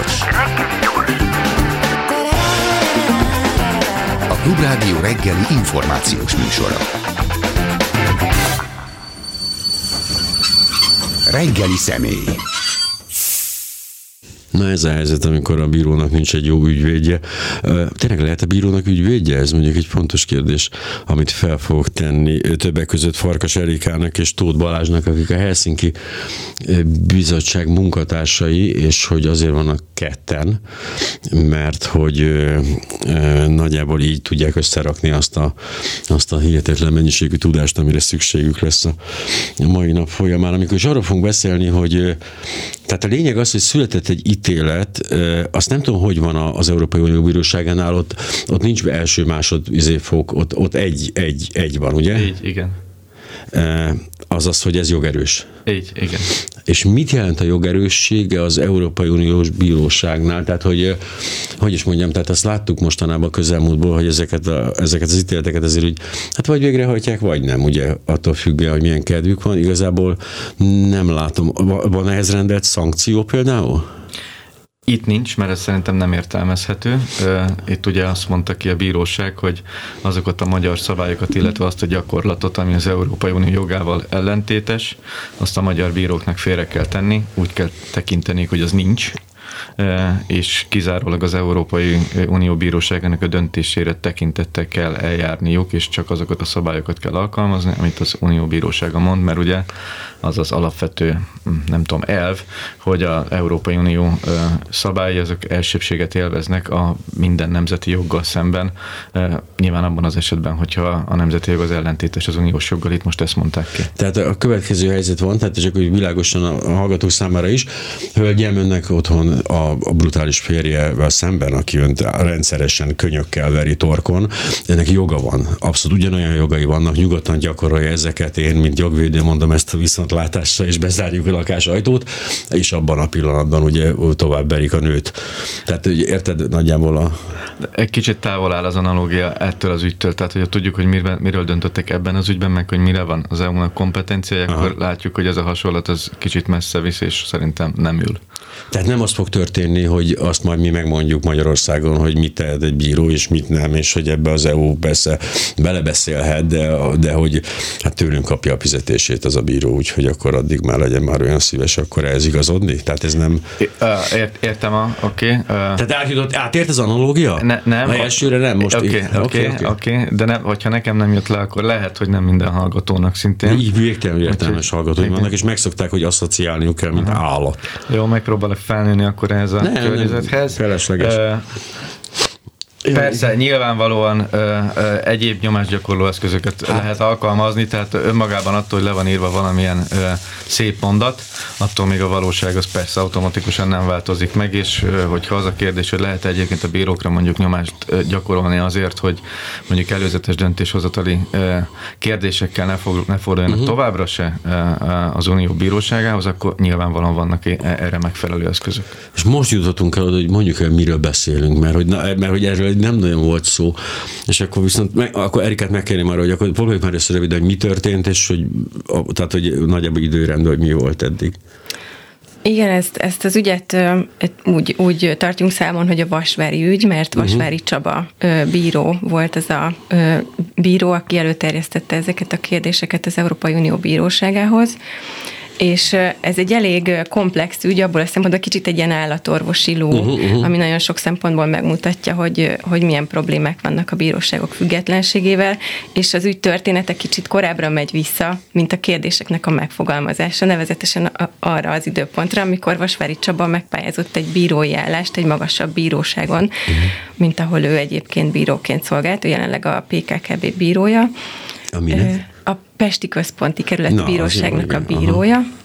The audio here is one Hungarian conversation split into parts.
gyors. A Klubrádió reggeli információs műsora. Reggeli személy. Na ez a helyzet, amikor a bírónak nincs egy jó ügyvédje. Tényleg lehet a bírónak ügyvédje? Ez mondjuk egy fontos kérdés, amit fel fogok tenni többek között Farkas Erikának és Tóth Balázsnak, akik a Helsinki bizottság munkatársai, és hogy azért vannak ketten, mert hogy nagyjából így tudják összerakni azt a, azt a hihetetlen mennyiségű tudást, amire szükségük lesz a mai nap folyamán. Amikor is arról fogunk beszélni, hogy tehát a lényeg az, hogy született egy ítélet, azt nem tudom, hogy van az Európai Unió Bíróságánál, ott, ott nincs első, másod izé, fok, ott, ott egy, egy, egy van, ugye? Így, igen. Azaz, hogy ez jogerős. Így, igen. És mit jelent a jogerőssége az Európai Uniós Bíróságnál? Tehát, hogy, hogy is mondjam, tehát azt láttuk mostanában a közelmúltból, hogy ezeket, a, ezeket az ítéleteket azért úgy, hát vagy végrehajtják, vagy nem, ugye, attól függően, hogy milyen kedvük van. Igazából nem látom. Van ehhez rendelt szankció például? Itt nincs, mert ez szerintem nem értelmezhető. Itt ugye azt mondta ki a bíróság, hogy azokat a magyar szabályokat, illetve azt a gyakorlatot, ami az Európai Unió jogával ellentétes, azt a magyar bíróknak félre kell tenni, úgy kell tekinteni, hogy az nincs, és kizárólag az Európai Unió bíróságának a döntésére tekintettel kell eljárniuk, és csak azokat a szabályokat kell alkalmazni, amit az Unió bírósága mond, mert ugye az az alapvető, nem tudom, elv, hogy az Európai Unió szabályi, azok elsőbséget élveznek a minden nemzeti joggal szemben. Nyilván abban az esetben, hogyha a nemzeti jog az ellentétes az uniós joggal, itt most ezt mondták ki. Tehát a következő helyzet van, tehát csak hogy világosan a hallgatók számára is, hölgyem önnek otthon a, a brutális férjevel szemben, aki önt rendszeresen könyökkel veri torkon, ennek joga van. Abszolút ugyanolyan jogai vannak, nyugodtan gyakorolja ezeket. Én, mint jogvédő mondom ezt a viszontlátásra, és bezárjuk a lakás ajtót, és abban a pillanatban ugye tovább berik a nőt. Tehát érted nagyjából a... Egy kicsit távol áll az analógia ettől az ügytől, tehát hogy tudjuk, hogy miről, miről döntöttek ebben az ügyben, meg hogy mire van az EU-nak kompetenciája, akkor látjuk, hogy ez a hasonlat az kicsit messze visz, és szerintem nem ül. Tehát nem az fog történni, hogy azt majd mi megmondjuk Magyarországon, hogy mit tehet egy bíró, és mit nem, és hogy ebbe az EU persze belebeszélhet, de, de hogy hát tőlünk kapja a fizetését az a bíró, úgyhogy akkor addig már legyen már olyan szíves, akkor ez igazodni? Tehát ez nem... Ért, értem, a, oké. Okay, Tehát átjutott, átért az analógia? Ne, nem. A elsőre nem, most Oké, oké, oké, de ne, hogyha nekem nem jött le, akkor lehet, hogy nem minden hallgatónak szintén. Így végtelenül értelmes hallgatói vannak, és megszokták, hogy asszociálniuk kell, mint Aha. állat. Jó, megpróbálok felnőni akkor ehhez a nem, környezethez. Nem, felesleges. Persze, nyilvánvalóan ö, ö, egyéb nyomásgyakorló eszközöket hát. lehet alkalmazni, tehát önmagában attól, hogy le van írva valamilyen ö, szép mondat, attól még a valóság az persze automatikusan nem változik meg, és ö, hogyha az a kérdés, hogy lehet egyébként a bírókra mondjuk nyomást ö, gyakorolni azért, hogy mondjuk előzetes döntéshozatali ö, kérdésekkel ne, fog, ne forduljanak uh-huh. továbbra se ö, az Unió bíróságához, akkor nyilvánvalóan vannak erre megfelelő eszközök. És most jutottunk el, hogy mondjuk el, miről beszélünk, mert hogy, na, mert hogy erről nem nagyon volt szó, és akkor viszont meg, akkor Erikát megkérném arra, hogy akkor fogjuk már össze röviden, hogy mi történt, és hogy, tehát, hogy nagyjából időrend, hogy mi volt eddig. Igen, ezt, ezt az ügyet úgy, úgy tartjunk számon, hogy a Vasvári ügy, mert mhm. Vasvári uh-huh. Csaba bíró volt az a bíró, aki előterjesztette ezeket a kérdéseket az Európai Unió bíróságához, és ez egy elég komplex ügy, abból a szempontból kicsit egy ilyen állatorvosi ló, uh-huh, uh-huh. ami nagyon sok szempontból megmutatja, hogy, hogy milyen problémák vannak a bíróságok függetlenségével, és az ügy története kicsit korábbra megy vissza, mint a kérdéseknek a megfogalmazása, nevezetesen arra az időpontra, amikor Vasvári Csaba megpályázott egy bírói állást egy magasabb bíróságon, uh-huh. mint ahol ő egyébként bíróként szolgált, ő jelenleg a PKKB bírója. Aminek? A Pesti Központi Kerületi Na, Bíróságnak a bírója. Aha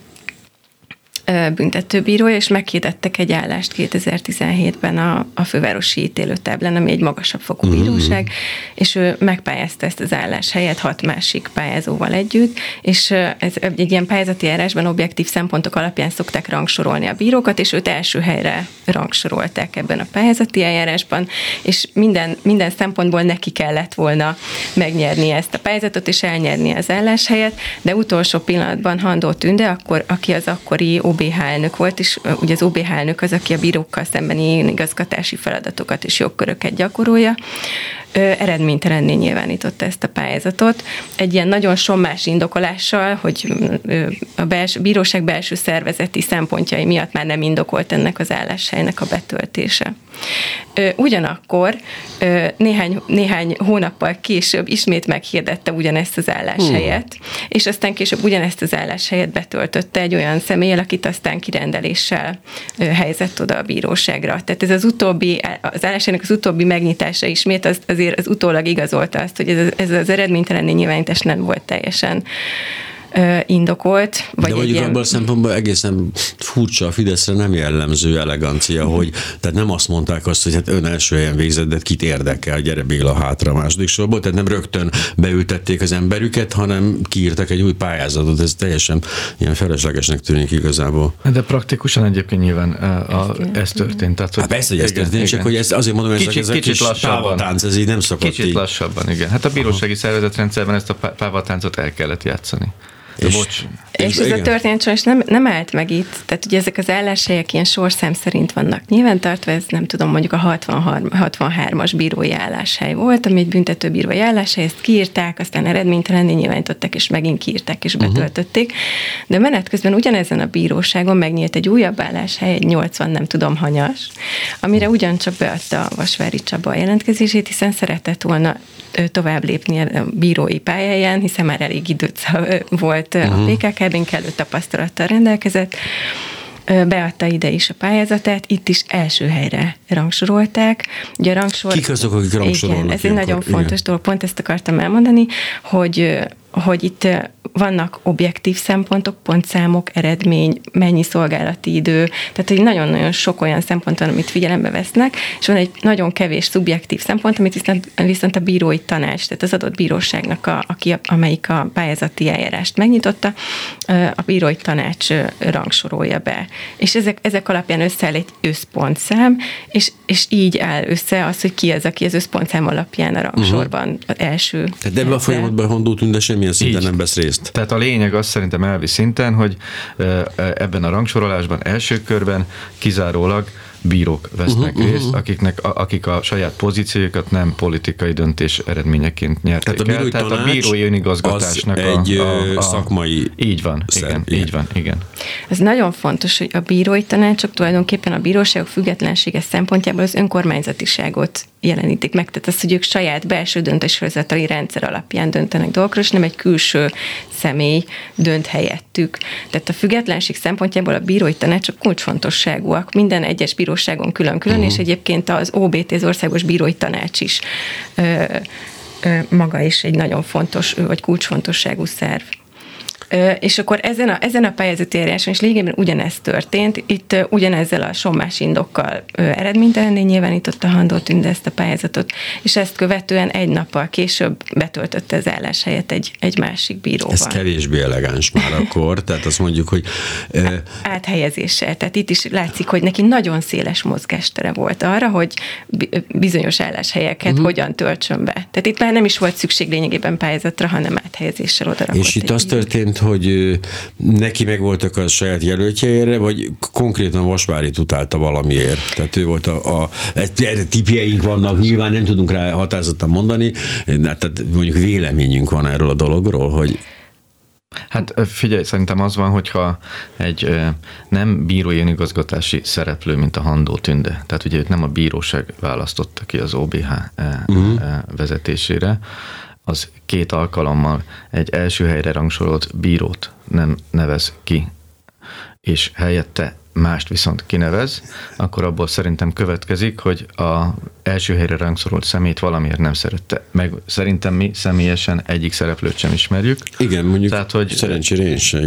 büntetőbírója, és meghirdettek egy állást 2017-ben a, a fővárosi ítélőtáblán, ami egy magasabb fokú uh-huh. bíróság, és ő megpályázta ezt az állás helyet hat másik pályázóval együtt, és ez egy ilyen pályázati járásban objektív szempontok alapján szokták rangsorolni a bírókat, és őt első helyre rangsorolták ebben a pályázati eljárásban, és minden, minden szempontból neki kellett volna megnyerni ezt a pályázatot, és elnyerni az álláshelyet, de utolsó pillanatban Handó Tünde, akkor, aki az akkori OBH elnök volt, és ugye az OBH elnök az, aki a bírókkal szembeni igazgatási feladatokat és jogköröket gyakorolja eredménytelenné nyilvánította ezt a pályázatot. Egy ilyen nagyon sommás indokolással, hogy a belső, bíróság belső szervezeti szempontjai miatt már nem indokolt ennek az álláshelynek a betöltése. Ugyanakkor néhány, néhány hónappal később ismét meghirdette ugyanezt az álláshelyet, hmm. és aztán később ugyanezt az álláshelyet betöltötte egy olyan személy, akit aztán kirendeléssel helyezett oda a bíróságra. Tehát ez az utóbbi, az álláshelynek az utóbbi megnyitása ismét az, azért az utólag igazolta azt, hogy ez, ez az eredménytelenné nyilvánítás nem volt teljesen indokolt. Vagy De mondjuk ilyen... abban a szempontból egészen furcsa, a Fideszre nem jellemző elegancia, hogy tehát nem azt mondták azt, hogy hát ön első helyen végzett, de kit érdekel, gyere Béla hátra a második sorból, tehát nem rögtön beültették az emberüket, hanem kiírtak egy új pályázatot, ez teljesen ilyen feleslegesnek tűnik igazából. De praktikusan egyébként nyilván a, a, ez történt. Tehát, hogy hát persze, hogy ez történt, igen. csak hogy ez azért mondom, hogy kicsit, ez a kicsit kis pávatánc, ez így nem szokott Kicsit így. lassabban, igen. Hát a bírósági szervezetrendszerben ezt a pávatáncot el kellett játszani. És, bocs. és ez igen. a történet sajnos nem, nem állt meg itt, tehát ugye ezek az álláshelyek ilyen sorszám szerint vannak nyilván tartva, ez nem tudom, mondjuk a 63, 63-as bírói álláshely volt, ami egy büntetőbírói álláshely, ezt kiírták, aztán eredménytelenné nyilvánították, és megint kiírták, és mhm. betöltötték. Uh-huh. De menet közben ugyanezen a bíróságon megnyílt egy újabb álláshely, egy 80 nem tudom hanyas, amire ugyancsak beadta a Vasvári Csaba a jelentkezését, hiszen szeretett volna tovább lépni a bírói pályáján, hiszen már elég időt volt uh-huh. a mhm. PKK-ben, kellő tapasztalattal rendelkezett, beadta ide is a pályázatát, itt is első helyre rangsorolták. Ugye a rangsor... Kik azok, akik rangsorolnak? Igen, ez egy nagyon fontos igen. dolog, pont ezt akartam elmondani, hogy hogy itt vannak objektív szempontok, pontszámok, eredmény, mennyi szolgálati idő, tehát hogy nagyon-nagyon sok olyan szempont van, amit figyelembe vesznek, és van egy nagyon kevés szubjektív szempont, amit viszont, viszont a bírói tanács, tehát az adott bíróságnak, a, aki, amelyik a pályázati eljárást megnyitotta, a bírói tanács rangsorolja be. És ezek, ezek alapján összeáll egy összpontszám, és, és így áll össze az, hogy ki az, aki az összpontszám alapján a rangsorban uh-huh. az első. Tehát ebben a folyamatban Hondó Tünde semmilyen szinten így. nem vesz részt. Tehát a lényeg az szerintem elvi szinten, hogy ebben a rangsorolásban első körben kizárólag bírók vesznek uh-huh, részt, uh-huh. akiknek, akik a saját pozíciójukat nem politikai döntés eredményeként nyerték Tehát a, el. Tehát a bírói önigazgatásnak a, egy a, a, szakmai Így van, igen, igen, így van, igen. Ez nagyon fontos, hogy a bírói tanácsok tulajdonképpen a bíróságok függetlensége szempontjából az önkormányzatiságot jelenítik meg. Tehát az, hogy ők saját belső döntéshozatali rendszer alapján döntenek dolgokról, és nem egy külső személy dönt helyettük. Tehát a függetlenség szempontjából a bírói tanácsok kulcsfontosságúak. Minden egyes bíróságon külön-külön, uh-huh. és egyébként az OBT, az Országos Bírói Tanács is ö, ö, maga is egy nagyon fontos, vagy kulcsfontosságú szerv. És akkor ezen a, ezen a pályázati eljáráson is lényegében ugyanezt történt. Itt ugyanezzel a sommás indokkal eredménytelenné nyilvánította Handó Tünde ezt a pályázatot, és ezt követően egy nappal később betöltötte az álláshelyet egy, egy másik bíróval. Ez kevésbé elegáns már akkor, tehát azt mondjuk, hogy... E... Áthelyezéssel, tehát itt is látszik, hogy neki nagyon széles mozgástere volt arra, hogy bizonyos álláshelyeket uh-huh. hogyan töltsön be. Tehát itt már nem is volt szükség lényegében pályázatra, hanem áthelyezéssel oda És itt az történt, hogy neki meg voltak a saját jelöltjeire, vagy konkrétan Vasvári utálta valamiért? Tehát ő volt a, a erre tipjeink vannak, nyilván nem tudunk rá határozottan mondani, de tehát mondjuk véleményünk van erről a dologról, hogy Hát figyelj, szerintem az van, hogyha egy nem bírói önigazgatási szereplő, mint a Handó Tünde, tehát ugye őt nem a bíróság választotta ki az OBH uh-huh. vezetésére, az két alkalommal egy első helyre rangsorolt bírót nem nevez ki, és helyette mást viszont kinevez, akkor abból szerintem következik, hogy a első helyre rangsorolt szemét valamiért nem szerette. Meg szerintem mi személyesen egyik szereplőt sem ismerjük. Igen, mondjuk tehát, hogy szerencsére én sem.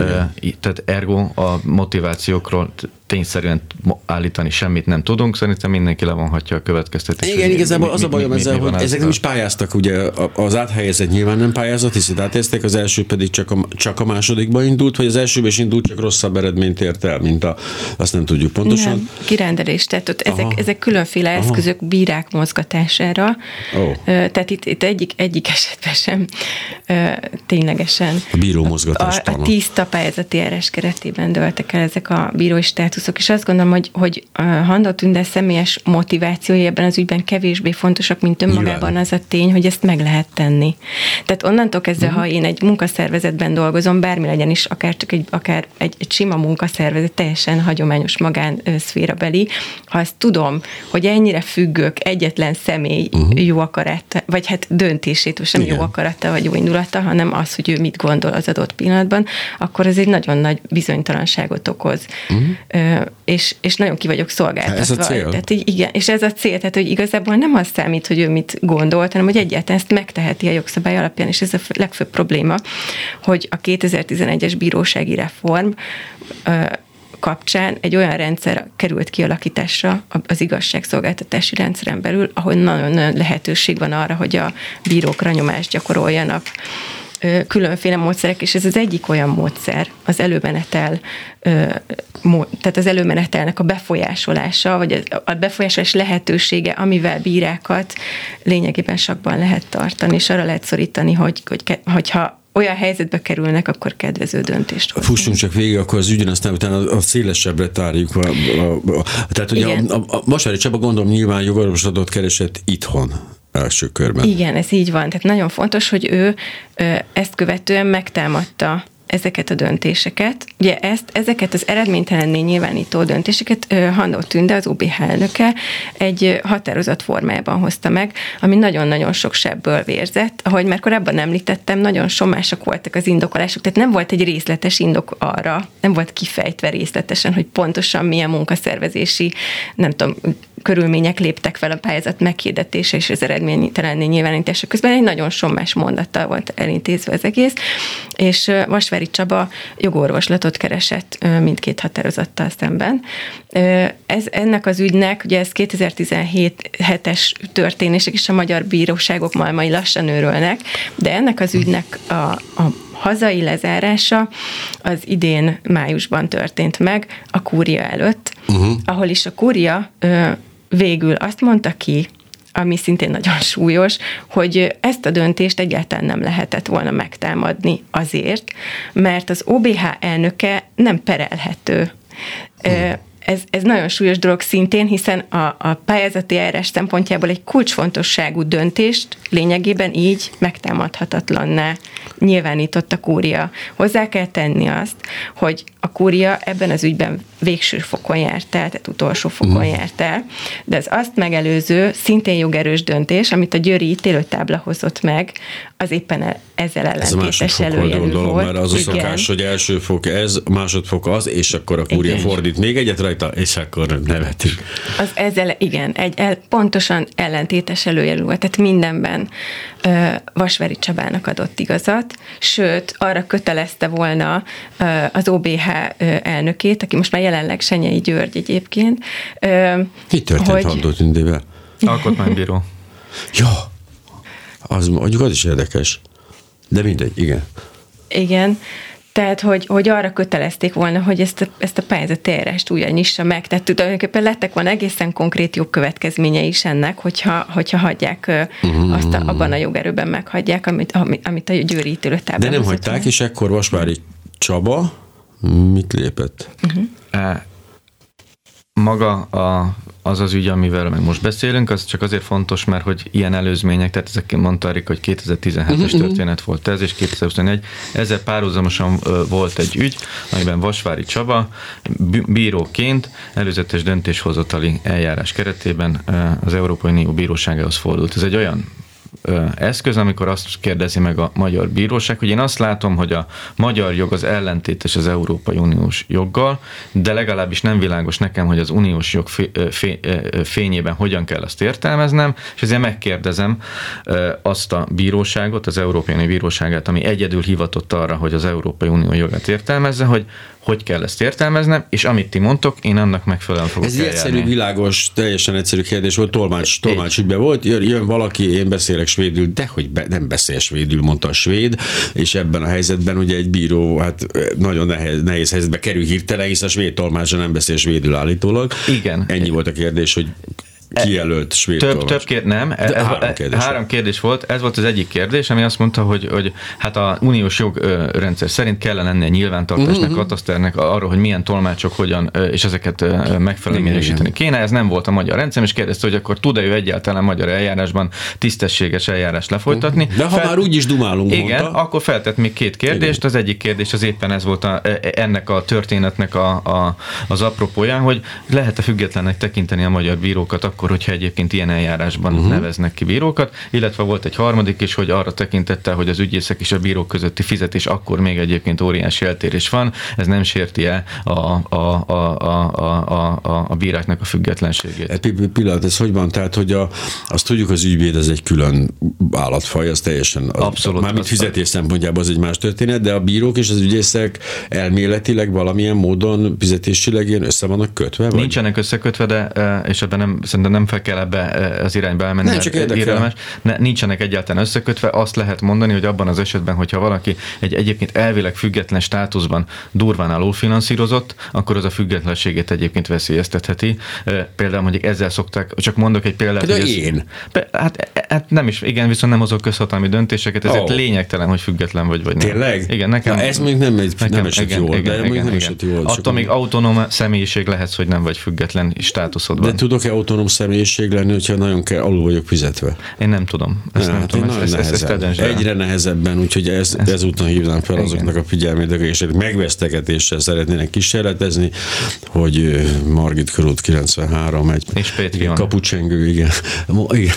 Tehát ergo a motivációkról tényszerűen állítani semmit nem tudunk, szerintem mindenki levonhatja a következtetést. Igen, igazából az a bajom ezzel, hogy ezek nem is pályáztak, ugye az áthelyezet nyilván nem pályázat, hiszen áthelyeztek, az első pedig csak a, csak a másodikba indult, vagy az elsőbe is indult, csak rosszabb eredményt ért el, mint a, azt nem tudjuk pontosan. Nem, kirendelés, tehát ott ezek, ezek különféle Aha. eszközök bírák mozgatására, oh. tehát itt, itt egyik, egyik esetben sem ténylegesen. A bíró mozgatás A, a tiszta pályázati eres keretében döltek el ezek a bírói státuszok, és azt gondolom, hogy, hogy Handó Tünde személyes motivációja ebben az ügyben kevésbé fontosak, mint önmagában az a tény, hogy ezt meg lehet tenni. Tehát onnantól kezdve, uh-huh. ha én egy munkaszervezetben dolgozom, bármi legyen is, akár csak egy, akár egy, egy sima munkaszervezet, teljesen hagyományos magánszférabeli, ha azt tudom, hogy ennyire függök egyetlen személy uh-huh. jó akarat, vagy hát döntését, sem Igen. jó akarata vagy jó indulata, hanem az, hogy ő mit gondol az adott pillanatban, akkor ez egy nagyon nagy bizonytalanságot okoz. Uh-huh. És, és nagyon ki vagyok szolgáltatva. Ez a cél. Tehát, így, igen, és ez a cél, tehát hogy igazából nem az számít, hogy ő mit gondolt, hanem hogy egyáltalán ezt megteheti a jogszabály alapján, és ez a legfőbb probléma, hogy a 2011-es bírósági reform kapcsán egy olyan rendszer került kialakításra az igazságszolgáltatási rendszeren belül, ahol nagyon-nagyon lehetőség van arra, hogy a bírókra nyomást gyakoroljanak különféle módszerek, és ez az egyik olyan módszer, az előmenetel, tehát az előmenetelnek a befolyásolása, vagy a befolyásolás lehetősége, amivel bírákat lényegében sakban lehet tartani, és arra lehet szorítani, hogy, hogy hogyha olyan helyzetbe kerülnek, akkor kedvező döntést hozni. Fussunk csak végig akkor az ügyen, aztán utána a szélesebbre tárjuk. A, a, a, tehát ugye a, a, a Masári Csaba gondolom nyilván jogorvoslatot keresett itthon első körben. Igen, ez így van. Tehát nagyon fontos, hogy ő ezt követően megtámadta ezeket a döntéseket. Ugye ezt, ezeket az eredménytelenné nyilvánító döntéseket Handó Tünde, az UBH elnöke egy határozat formájában hozta meg, ami nagyon-nagyon sok sebből vérzett. Ahogy már korábban említettem, nagyon somásak voltak az indokolások, tehát nem volt egy részletes indok arra, nem volt kifejtve részletesen, hogy pontosan milyen munkaszervezési, nem tudom, körülmények léptek fel a pályázat meghirdetése és az eredménytelenné nyilvánítása közben. Egy nagyon sommás mondattal volt elintézve az egész, és Vasvári Csaba jogorvoslatot keresett mindkét határozattal szemben. Ez, ennek az ügynek, ugye ez 2017 hetes történések, és a magyar bíróságok malmai lassan őrölnek, de ennek az ügynek a, a hazai lezárása az idén májusban történt meg a kúria előtt, uh-huh. ahol is a kúria végül azt mondta ki, ami szintén nagyon súlyos, hogy ezt a döntést egyáltalán nem lehetett volna megtámadni azért, mert az OBH elnöke nem perelhető. Hmm ez, ez nagyon súlyos dolog szintén, hiszen a, a pályázati eljárás szempontjából egy kulcsfontosságú döntést lényegében így megtámadhatatlanná nyilvánított a kúria. Hozzá kell tenni azt, hogy a kúria ebben az ügyben végső fokon járt el, tehát utolsó fokon uh-huh. járt el, de az azt megelőző, szintén jogerős döntés, amit a Győri ítélőtábla hozott meg, az éppen e- ezzel ellentétes előjelű volt. Mert az a szokás, hogy első fok ez, másodfok az, és akkor a kúria igen. fordít még egyet rajta, és akkor nevetünk. Az ezzel, igen, egy el, pontosan ellentétes előjelű volt, tehát mindenben ö, Vasveri Csabának adott igazat, sőt, arra kötelezte volna ö, az OBH ö, elnökét, aki most már jelenleg Senyei György egyébként. Mi történt hogy... Handó Tündével? Alkotmánybíró. ja, az mondjuk az is érdekes. De mindegy, igen. Igen, tehát, hogy, hogy arra kötelezték volna, hogy ezt a, ezt a pályázati eljárást újra nyissa meg. Tehát tulajdonképpen lettek volna egészen konkrét következménye is ennek, hogyha, hogyha hagyják uh-huh. azt a, abban a jogerőben meghagyják, amit, amit a győri ítélőtában. De nem hagyták, meg. és ekkor Vasvári Csaba mit lépett? Uh-huh maga a, az az ügy, amivel meg most beszélünk, az csak azért fontos, mert hogy ilyen előzmények, tehát ezek mondta hogy 2017-es mhm, mhm. történet volt ez, és 2021. Ezzel párhuzamosan volt egy ügy, amiben Vasvári Csaba bíróként előzetes döntéshozatali eljárás keretében az Európai Unió bíróságához fordult. Ez egy olyan eszköz, amikor azt kérdezi meg a magyar bíróság, hogy én azt látom, hogy a magyar jog az ellentétes az Európai Uniós joggal, de legalábbis nem világos nekem, hogy az uniós jog fényében hogyan kell azt értelmeznem, és ezért megkérdezem azt a bíróságot, az Európai Unió bíróságát, ami egyedül hivatott arra, hogy az Európai Unió jogát értelmezze, hogy hogy kell ezt értelmeznem, és amit ti mondtok, én annak megfelelően fogok Ez egy egyszerű, világos, teljesen egyszerű kérdés volt, tolmács, tolmács ügyben volt, jön, jön valaki, én beszélek svédül, de hogy be, nem beszél svédül, mondta a svéd, és ebben a helyzetben ugye egy bíró hát nagyon nehéz, nehéz helyzetbe kerül hirtelen, hisz a svéd tolmácsa nem beszél svédül állítólag. Igen. Ennyi volt a kérdés, hogy kijelölt svéd Több, tolmács. több kér, nem, ez, három három, kérdés három kérdés volt. Ez volt az egyik kérdés, ami azt mondta, hogy, hogy hát a uniós jogrendszer szerint kellene lennie nyilvántartásnak, Mhm. uh-huh. kataszternek arról, hogy milyen tolmácsok hogyan, és ezeket megfelelően Igen, minősíteni kéne. Ez nem volt a magyar rendszer, és kérdezte, hogy akkor tud-e ő egyáltalán magyar eljárásban tisztességes eljárást lefolytatni. De ha már úgy is dumálunk, Igen, mondta. akkor feltett még két kérdést. Az egyik kérdés az éppen ez volt a, e- ennek a történetnek a, a, az apropója, hogy lehet-e függetlennek tekinteni a magyar bírókat akkor, hogyha egyébként ilyen eljárásban uh-huh. neveznek ki bírókat, illetve volt egy harmadik is, hogy arra tekintette, hogy az ügyészek és a bírók közötti fizetés akkor még egyébként óriási eltérés van, ez nem sérti el a, a, a, a, a, a, a bíráknak a függetlenségét. Egy pi- pi- pillanat, ez hogy van? Tehát, hogy a, azt tudjuk, az ügyvéd az egy külön állatfaj, az teljesen... Az, Abszolút. Mármint Az- fizetés szempontjából az egy más történet, de a bírók és az ügyészek elméletileg valamilyen módon fizetésileg ilyen össze vannak kötve? Vagy? Nincsenek összekötve, de, e, és ebben nem, szerintem nem fel kell ebbe e, az irányba elmenni. Nem, csak érdekel. érdemes. Ne, nincsenek egyáltalán összekötve. Azt lehet mondani, hogy abban az esetben, hogyha valaki egy egyébként elvileg független státuszban durván alulfinanszírozott, akkor az a függetlenségét egyébként veszélyeztetheti. E, Például mondjuk ezzel szokták, csak mondok egy példát. Például hogy ez- én. Be, hát, hát, nem is, igen, viszont nem hozok közhatalmi döntéseket, ezért Ó. lényegtelen, hogy független vagy, vagy nem. Tényleg? Igen, nekem. Na, ez még nem egy- nem esett igen, jól, igen, de igen, nem igen. esett jól, Attól még autonóm személyiség lehetsz, hogy nem vagy független státuszodban. De tudok-e autonóm személyiség lenni, hogyha nagyon kell, alul vagyok fizetve? Én nem tudom. Ezt Ja, nem hát tudom. Ezt, ezt, ezt, ezt el. Egyre nehezebben, úgyhogy ez, ezúton hívnám fel Igen. azoknak a figyelmét, akik megvesztegetéssel szeretnének kísérletezni, hogy Margit körút 93, egy És igen, kapucsengő, igen. Igen.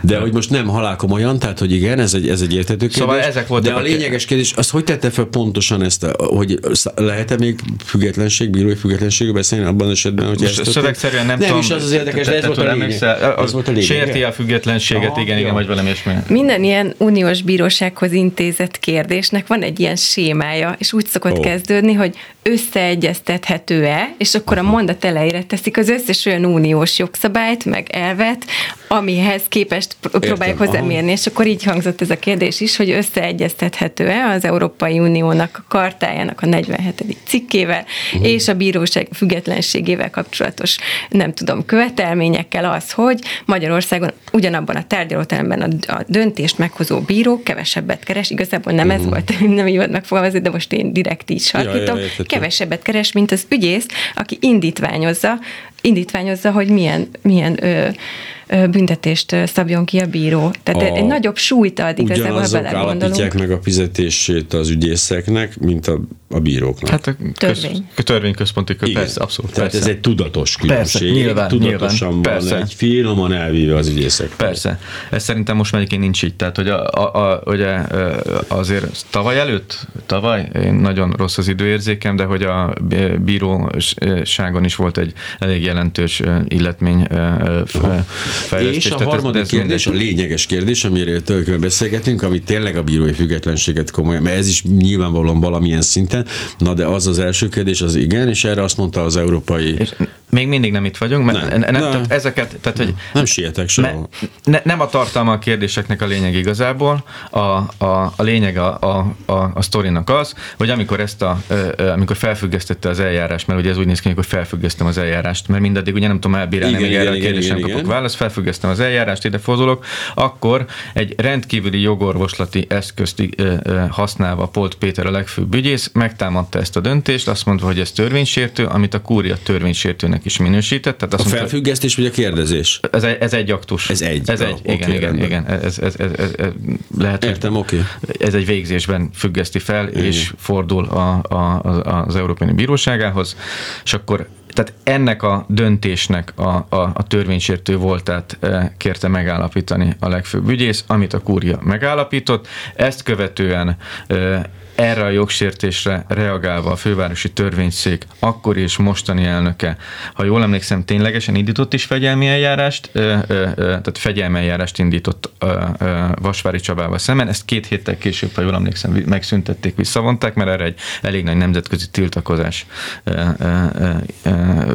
De hogy most nem halálkomolyan, tehát hogy igen, ez egy, ez egy értető kérdés. Szóval ezek voltak De a lényeges kérdés, az hogy tette fel pontosan ezt, a- hogy lehet-e még függetlenség, bírói függetlenségről beszélni abban az esetben, hogy Most történt? szövegszerűen nem, nem tudom. is az az érdekes, de ez volt a lényeg. Ez volt a lényeg. Sérti a függetlenséget, igen, igen, vagy valami ilyesmi. Minden ilyen uniós bírósághoz intézett kérdésnek van egy ilyen sémája, és úgy szokott kezdődni, hogy összeegyeztethető-e, és akkor a mondat elejére teszik az összes olyan uniós jogszabályt, meg elvet, amihez képest pr- próbálják aha. hozzámérni, és akkor így hangzott ez a kérdés is, hogy összeegyeztethető-e az Európai Uniónak a kartájának a 47. cikkével, uh-huh. és a bíróság függetlenségével kapcsolatos, nem tudom, követelményekkel az, hogy Magyarországon ugyanabban a tárgyalóteremben a, a döntést meghozó bíró kevesebbet keres, igazából nem uh-huh. ez volt, nem így volt megfogalmazni, de most én direkt így sarkítom, ja, értettem. kevesebbet keres, mint az ügyész, aki indítványozza, indítványozza, hogy milyen, milyen ö, büntetést szabjon ki a bíró. Tehát A- egy nagyobb súlyt ad igazából, belegondolunk. állapítják meg a fizetését az ügyészeknek, mint a, a bíróknak. Hát a köz, Törvény. törvény központi kö, Igen. persze, abszolút. Tehát persze. ez egy tudatos különbség. nyilván, Tudatosan nyilván, van persze. egy finoman elvíve az ügyészek. Persze. Ez szerintem most már egyébként nincs így. Tehát, hogy a, a, a, ugye azért tavaly előtt, tavaly, én nagyon rossz az időérzékem, de hogy a bíróságon is volt egy elég jelentős illetmény fejlesztés. És a ez- harmadik ez kérdés, a lényeges kérdés, amiről tőlük beszélgetünk, ami tényleg a bírói függetlenséget komolyan, mert ez is nyilvánvalóan valamilyen szinten, na de az az első kérdés, az igen, és erre azt mondta az európai... És még mindig nem itt vagyunk, mert Nem. nem, Nem. tehát ezeket, tehát hogy Nem sietek Ne, sehol. ne, nem a tartalma a kérdéseknek a lényeg igazából, a, a, a lényeg a, a, a, a sztorinak az, hogy amikor ezt a, amikor felfüggesztette az eljárást, mert ugye ez úgy néz ki, hogy felfüggesztem az eljárást, mert mindaddig ugye nem tudom elbírálni, Igen, még igen, erre a igen, nem igen, kapok igen. választ, felfüggesztem az eljárást, ide fordulok, akkor egy rendkívüli jogorvoslati eszközt használva Polt Péter a legfőbb ügyész megtámadta ezt a döntést, azt mondva, hogy ez törvénysértő, amit a kúria törvénysértőnek is minősített. Tehát A azt mondta, felfüggesztés vagy a kérdezés? ez egy, ez egy aktus. Ez egy. Ez egy, oké, igen, igen, rendben. igen. Ez, ez, ez, ez, ez, lehet, Értem, oké. ez egy végzésben függeszti fel, és fordul a, a, a, az Európai Bíróságához, és akkor tehát ennek a döntésnek a, a, a törvénysértő voltát eh, kérte megállapítani a legfőbb ügyész, amit a kúria megállapított. Ezt követően eh, erre a jogsértésre reagálva a fővárosi törvényszék akkori és mostani elnöke, ha jól emlékszem, ténylegesen indított is fegyelmi eljárást, tehát fegyelmi eljárást indított Vasvári Csabával szemben. Ezt két héttel később, ha jól emlékszem, megszüntették, visszavonták, mert erre egy elég nagy nemzetközi tiltakozás,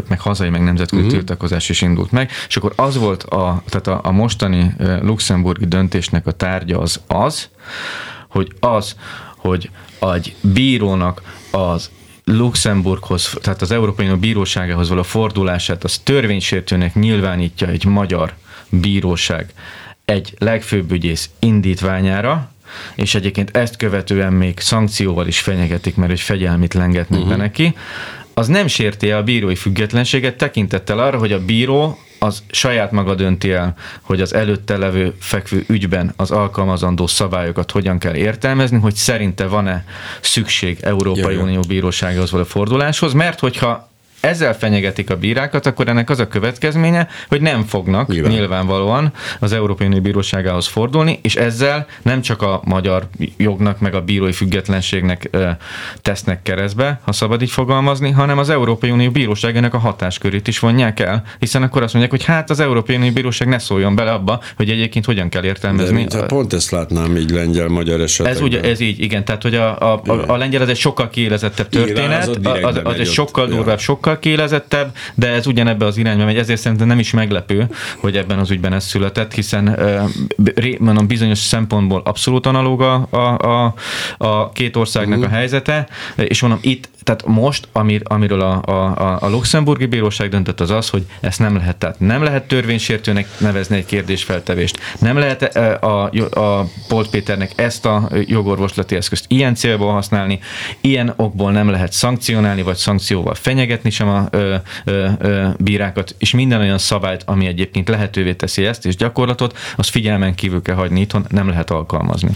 meg hazai, meg nemzetközi uh-huh. tiltakozás is indult meg. És akkor az volt a, tehát a, a mostani luxemburgi döntésnek a tárgya az az, hogy az, hogy egy bírónak az Luxemburghoz, tehát az Európai Unió bíróságához való fordulását, az törvénysértőnek nyilvánítja egy magyar bíróság egy legfőbb ügyész indítványára, és egyébként ezt követően még szankcióval is fenyegetik, mert egy fegyelmit lengetnek uh-huh. be neki, az nem sérti a bírói függetlenséget tekintettel arra, hogy a bíró az saját maga dönti el, hogy az előtte levő fekvő ügyben az alkalmazandó szabályokat hogyan kell értelmezni, hogy szerinte van-e szükség Európai Jaj, Unió bíróságához való forduláshoz, mert hogyha ezzel fenyegetik a bírákat, akkor ennek az a következménye, hogy nem fognak Nyilván. nyilvánvalóan az Európai Unió Bíróságához fordulni, és ezzel nem csak a magyar jognak, meg a bírói függetlenségnek ö, tesznek keresztbe, ha szabad így fogalmazni, hanem az Európai Unió Bíróságának a hatáskörét is vonják el, hiszen akkor azt mondják, hogy hát az Európai Unió Bíróság ne szóljon bele abba, hogy egyébként hogyan kell értelmezni. De pont ezt látnám így lengyel-magyar esetben. Ez, ugye, ez így, igen, tehát hogy a, a, a, a lengyel az egy sokkal kiélezettebb történet, az, az, az egy sokkal durvább, sokkal sokkal kiélezettebb, de ez ugyanebbe az irányba megy, ezért szerintem nem is meglepő, hogy ebben az ügyben ez született, hiszen mondom, bizonyos szempontból abszolút analóg a, a, a két országnak uh-huh. a helyzete, és mondom, itt tehát most, amir, amiről a, a, a luxemburgi bíróság döntött, az az, hogy ezt nem lehet, tehát nem lehet törvénysértőnek nevezni egy kérdésfeltevést, nem lehet a, a, a Polt Péternek ezt a jogorvoslati eszközt ilyen célból használni, ilyen okból nem lehet szankcionálni, vagy szankcióval fenyegetni sem a ö, ö, ö, bírákat, és minden olyan szabályt, ami egyébként lehetővé teszi ezt, és gyakorlatot, az figyelmen kívül kell hagyni itthon, nem lehet alkalmazni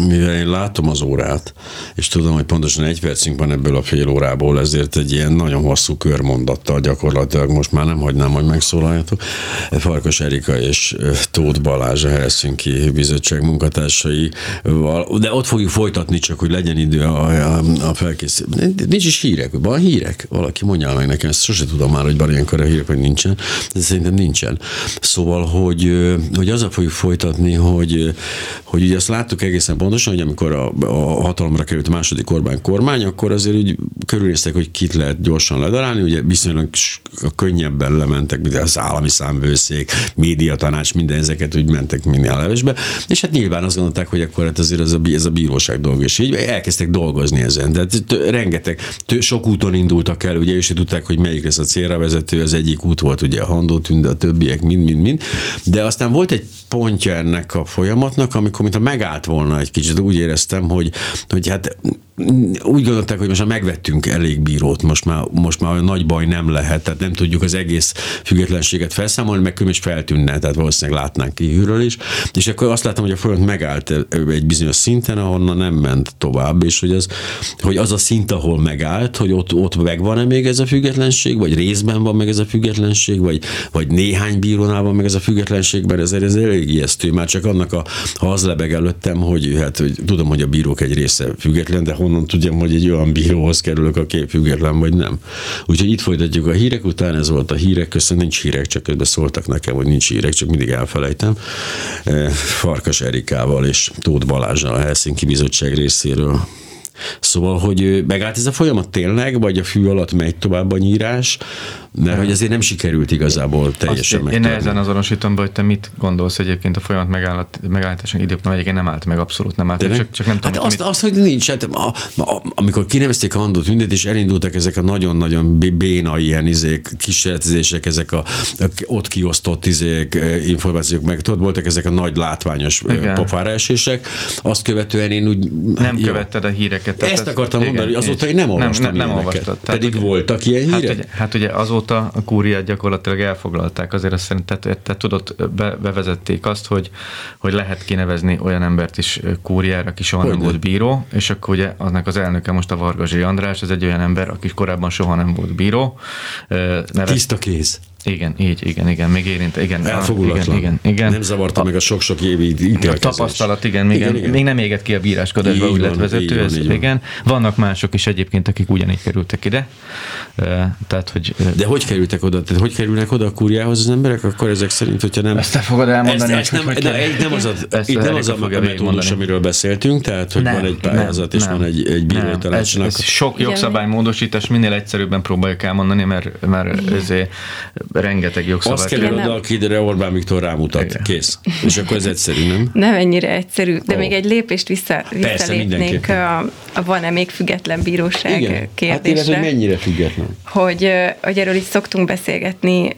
mivel én látom az órát, és tudom, hogy pontosan egy percünk van ebből a fél órából, ezért egy ilyen nagyon hosszú körmondattal gyakorlatilag most már nem hagynám, hogy megszólaljatok. Farkas Erika és Tóth Balázs a Helsinki Bizottság munkatársaival, de ott fogjuk folytatni, csak hogy legyen idő a, a, a felkészülés. Nincs is hírek, van hírek? Valaki mondja meg nekem, ezt sose tudom már, hogy van ilyenkor a hírek, hogy nincsen, de szerintem nincsen. Szóval, hogy, hogy azzal fogjuk folytatni, hogy, hogy ugye azt láttuk egészen pontosan, hogy amikor a, a hatalomra került a második Orbán kormány, akkor azért úgy körülnéztek, hogy kit lehet gyorsan ledarálni, ugye viszonylag könnyebben lementek, mint az állami számvőszék, médiatanács, minden ezeket úgy mentek minél levesbe, és hát nyilván azt gondolták, hogy akkor hát azért ez a, ez a bíróság dolga, és így elkezdtek dolgozni ezen. Tehát rengeteg, sok úton indultak el, ugye, és tudták, hogy melyik lesz a célra vezető, az egyik út volt ugye a Handó Tünde, a többiek, mind-mind-mind, de aztán volt egy pontja ennek a folyamatnak, amikor mintha megállt volna egy kicsit, úgy éreztem, hogy, hogy hát úgy gondolták, hogy most már megvettünk elég bírót, most már, most már nagy baj nem lehet, tehát nem tudjuk az egész függetlenséget felszámolni, meg is feltűnne, tehát valószínűleg látnánk kívülről is. És akkor azt láttam, hogy a folyamat megállt egy bizonyos szinten, ahonnan nem ment tovább, és hogy az, hogy az a szint, ahol megállt, hogy ott, ott megvan-e még ez a függetlenség, vagy részben van meg ez a függetlenség, vagy, vagy néhány bírónál van meg ez a függetlenség, mert ez, ez elég ijesztő. Már csak annak, a, ha az lebeg előttem, hogy, hát, hogy tudom, hogy a bírók egy része független, de honnan tudjam, hogy egy olyan bíróhoz kerülök, aki független vagy nem. Úgyhogy itt folytatjuk a hírek után, ez volt a hírek, köszönöm, nincs hírek, csak közben szóltak nekem, hogy nincs hírek, csak mindig elfelejtem. Eh, Farkas Erikával és Tóth Balázsral a Helsinki Bizottság részéről Szóval, hogy megállt ez a folyamat tényleg, vagy a fű alatt megy tovább a nyírás, mert hogy azért nem sikerült igazából teljesen meg. Én nehezen azonosítom be, hogy te mit gondolsz egyébként a folyamat megállat, megállításon időpont, egyébként nem állt meg, abszolút nem állt meg, csak, csak nem tudom. Hát azt, mit... azt, hogy nincs, hát a, a, amikor kinevezték a Handó Tündet, és elindultak ezek a nagyon-nagyon béna ilyen izék, kísérletezések, ezek a, a ott kiosztott izék, információk, meg tudod, voltak ezek a nagy látványos pofára esések, azt követően én úgy... Nem jó, követted a híreket. Ezt akartam igen, mondani, hogy azóta én nem olvastam nem, nem, nem olvastad. Pedig ugye, voltak ilyen hát hírek? Hát ugye, hát ugye azóta azóta a kúriát gyakorlatilag elfoglalták, azért azt szerint, te, te tudod, be, bevezették azt, hogy, hogy lehet kinevezni olyan embert is kúriára, aki soha nem volt bíró, és akkor ugye aznak az elnöke most a Vargazsi András, ez egy olyan ember, aki korábban soha nem volt bíró. Neve, Tiszta kéz Igen, így, igen, igen, még érint, igen. Elfogulatlan. Igen, igen, igen. Nem zavarta a, meg a sok-sok évi ítélkezés. A tapasztalat, igen, igen, igen, igen. még nem éget ki a bíráskodásba, úgy lett vezető, ez, van, igen. Vannak mások is egyébként, akik ugyanígy kerültek ide. Tehát, hogy, De hogy kerültek oda? Tehát hogy kerülnek oda a kúriához az emberek? Akkor ezek szerint, hogyha nem... Ezt te fogod elmondani, ezt, ezt nem, hogy, de, nem az a, ezt itt nem az a metódus, amiről beszéltünk, tehát, hogy nem, van egy pályázat, nem, és nem, van egy, egy bírótanácsnak. Sok jogszabálymódosítás, minél egyszerűbben próbáljuk elmondani, mert, mert ezért rengeteg jogszabály. Azt kerül oda, akire Orbán Viktor rámutat. Igen. Kész. És akkor ez egyszerű, nem? Nem ennyire egyszerű, de oh. még egy lépést vissza, visszalépnénk a, a van-e még független bíróság Igen. kérdésre. Hát hogy mennyire független? Hogy, hogy erről is szoktunk beszélgetni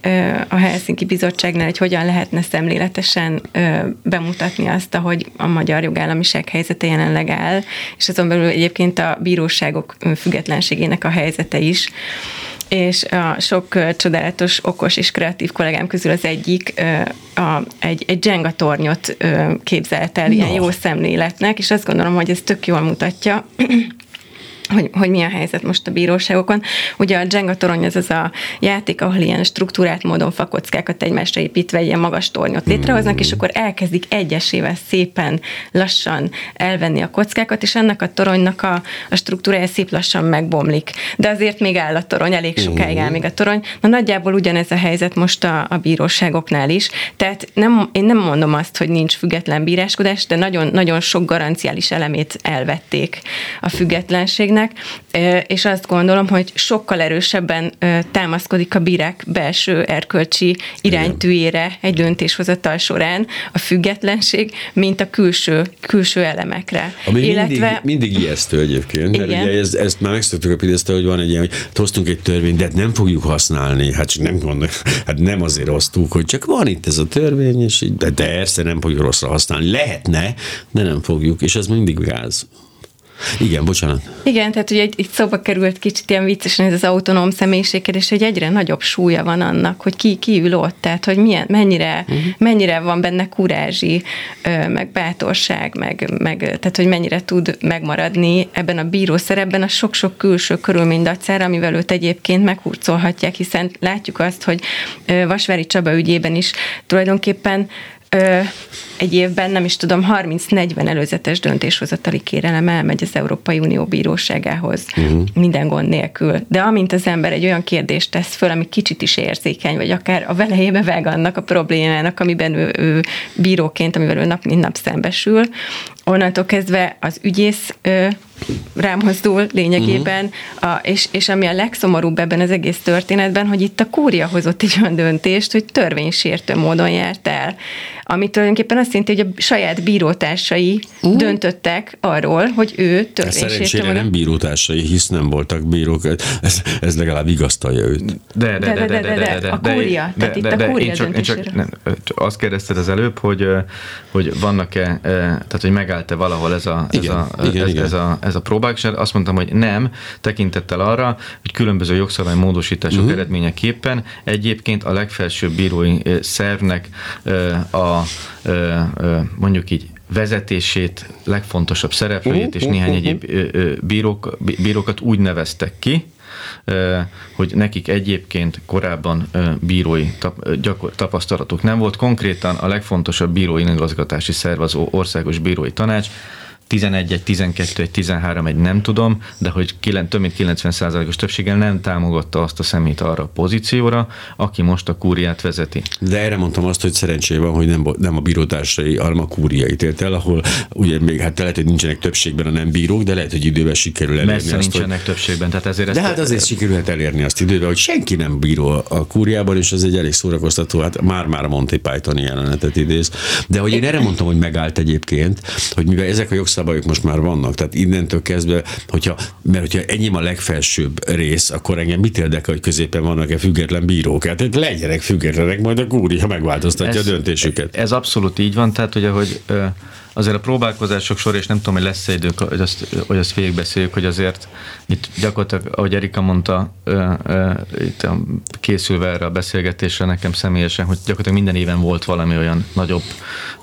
a Helsinki Bizottságnál, hogy hogyan lehetne szemléletesen bemutatni azt, hogy a magyar jogállamiság helyzete jelenleg áll, és azon belül egyébként a bíróságok függetlenségének a helyzete is és a sok csodálatos, okos és kreatív kollégám közül az egyik a, egy, egy Jenga tornyot képzelt el no. ilyen jó szemléletnek, és azt gondolom, hogy ez tök jól mutatja, hogy, hogy mi a helyzet most a bíróságokon. Ugye a Jenga torony az az a játék, ahol ilyen struktúrát módon fakockákat egymásra építve ilyen magas tornyot létrehoznak, és akkor elkezdik egyesével szépen, lassan elvenni a kockákat, és ennek a toronynak a, a struktúrája szép lassan megbomlik. De azért még áll a torony, elég sokáig áll még a torony. Na nagyjából ugyanez a helyzet most a, a bíróságoknál is. Tehát nem, én nem mondom azt, hogy nincs független bíráskodás, de nagyon, nagyon sok garanciális elemét elvették a függetlenségnek bíráknak, és azt gondolom, hogy sokkal erősebben támaszkodik a bírák belső erkölcsi iránytűjére egy döntéshozatal során a függetlenség, mint a külső, külső elemekre. Ami Illetve... mindig, mindig ijesztő egyébként, mert Igen. ugye ezt, ezt már megszoktuk a Pidesztel, hogy van egy ilyen, hogy hoztunk egy törvényt, de nem fogjuk használni. Hát csak nem gondolom, hát nem azért hoztuk, hogy csak van itt ez a törvény, és így, de persze nem fogjuk rosszra használni. Lehetne, de nem fogjuk, és ez mindig gáz. Igen, bocsánat. Igen, tehát ugye itt szóba került kicsit ilyen viccesen ez az autonóm és hogy egyre nagyobb súlya van annak, hogy ki, ki ül ott, tehát hogy milyen, mennyire, uh-huh. mennyire van benne kurázsi, meg bátorság, meg, meg, tehát hogy mennyire tud megmaradni ebben a bírószerepben a sok-sok külső körülmény dacára, amivel őt egyébként meghurcolhatják, hiszen látjuk azt, hogy Vasvári Csaba ügyében is tulajdonképpen ö, egy évben, nem is tudom, 30-40 előzetes döntéshozatali kérelem elmegy az Európai Unió bíróságához uh-huh. minden gond nélkül. De amint az ember egy olyan kérdést tesz föl, ami kicsit is érzékeny, vagy akár a velejébe vág annak a problémának, amiben ő, ő bíróként, amivel ő nap mint nap szembesül, onnantól kezdve az ügyész ö, rám mozdul lényegében, uh-huh. a, és, és ami a legszomorúbb ebben az egész történetben, hogy itt a kúria hozott egy olyan döntést, hogy törvénysértő módon járt el ami tulajdonképpen azt jelenti, hogy a saját bírótársai uh. döntöttek arról, hogy ő törvénysértő. Szerencsére nem bírótársai, hisz nem voltak bírók, ez, ez legalább igaztalja őt. De, de, de, de, de, de, de, de, a kúria, tehát itt a kúria csak, én csak nem, azt kérdezted az előbb, hogy, hogy vannak-e, tehát hogy megállt-e valahol ez a, ez, igen, a, igen, ez, igen. ez, a, ez a próbák, és azt mondtam, hogy nem, tekintettel arra, hogy különböző jogszabálymódosítások uh-huh. eredményeképpen egyébként a legfelsőbb bírói szervnek a mondjuk így vezetését, legfontosabb szereplőjét és néhány egyéb bírók, bírókat úgy neveztek ki, hogy nekik egyébként korábban bírói tapasztalatuk nem volt. Konkrétan a legfontosabb bírói igazgatási szerv az Országos Bírói Tanács, 11, egy 12, egy 13, egy nem tudom, de hogy több mint 90%-os többséggel nem támogatta azt a szemét arra a pozícióra, aki most a kúriát vezeti. De erre mondtam azt, hogy szerencsé van, hogy nem, nem a bírótársai, hanem a kúria ítélt el, ahol ugye még hát lehet, hogy nincsenek többségben a nem bírók, de lehet, hogy időben sikerül elérni Messze azt, nincsenek hogy... többségben, tehát ezért De hát azért sikerülhet elérni azt időben, hogy senki nem bíró a kúriában, és ez egy elég szórakoztató, hát már-már a Monty Python jelenetet idéz. De hogy én erre mondtam, hogy megállt egyébként, hogy mivel ezek a jogszabályok jogszabályok most már vannak, tehát innentől kezdve, hogyha, mert hogyha ennyi a legfelsőbb rész, akkor engem mit érdekel, hogy középen vannak-e független bírók? Hát legyenek függetlenek, majd a kúri, ha megváltoztatja ez, a döntésüket. Ez abszolút így van, tehát hogy ahogy azért a próbálkozások sor, és nem tudom, hogy lesz-e idő, hogy azt, hogy azt végigbeszéljük, hogy azért itt gyakorlatilag, ahogy Erika mondta, itt készülve erre a beszélgetésre nekem személyesen, hogy gyakorlatilag minden éven volt valami olyan nagyobb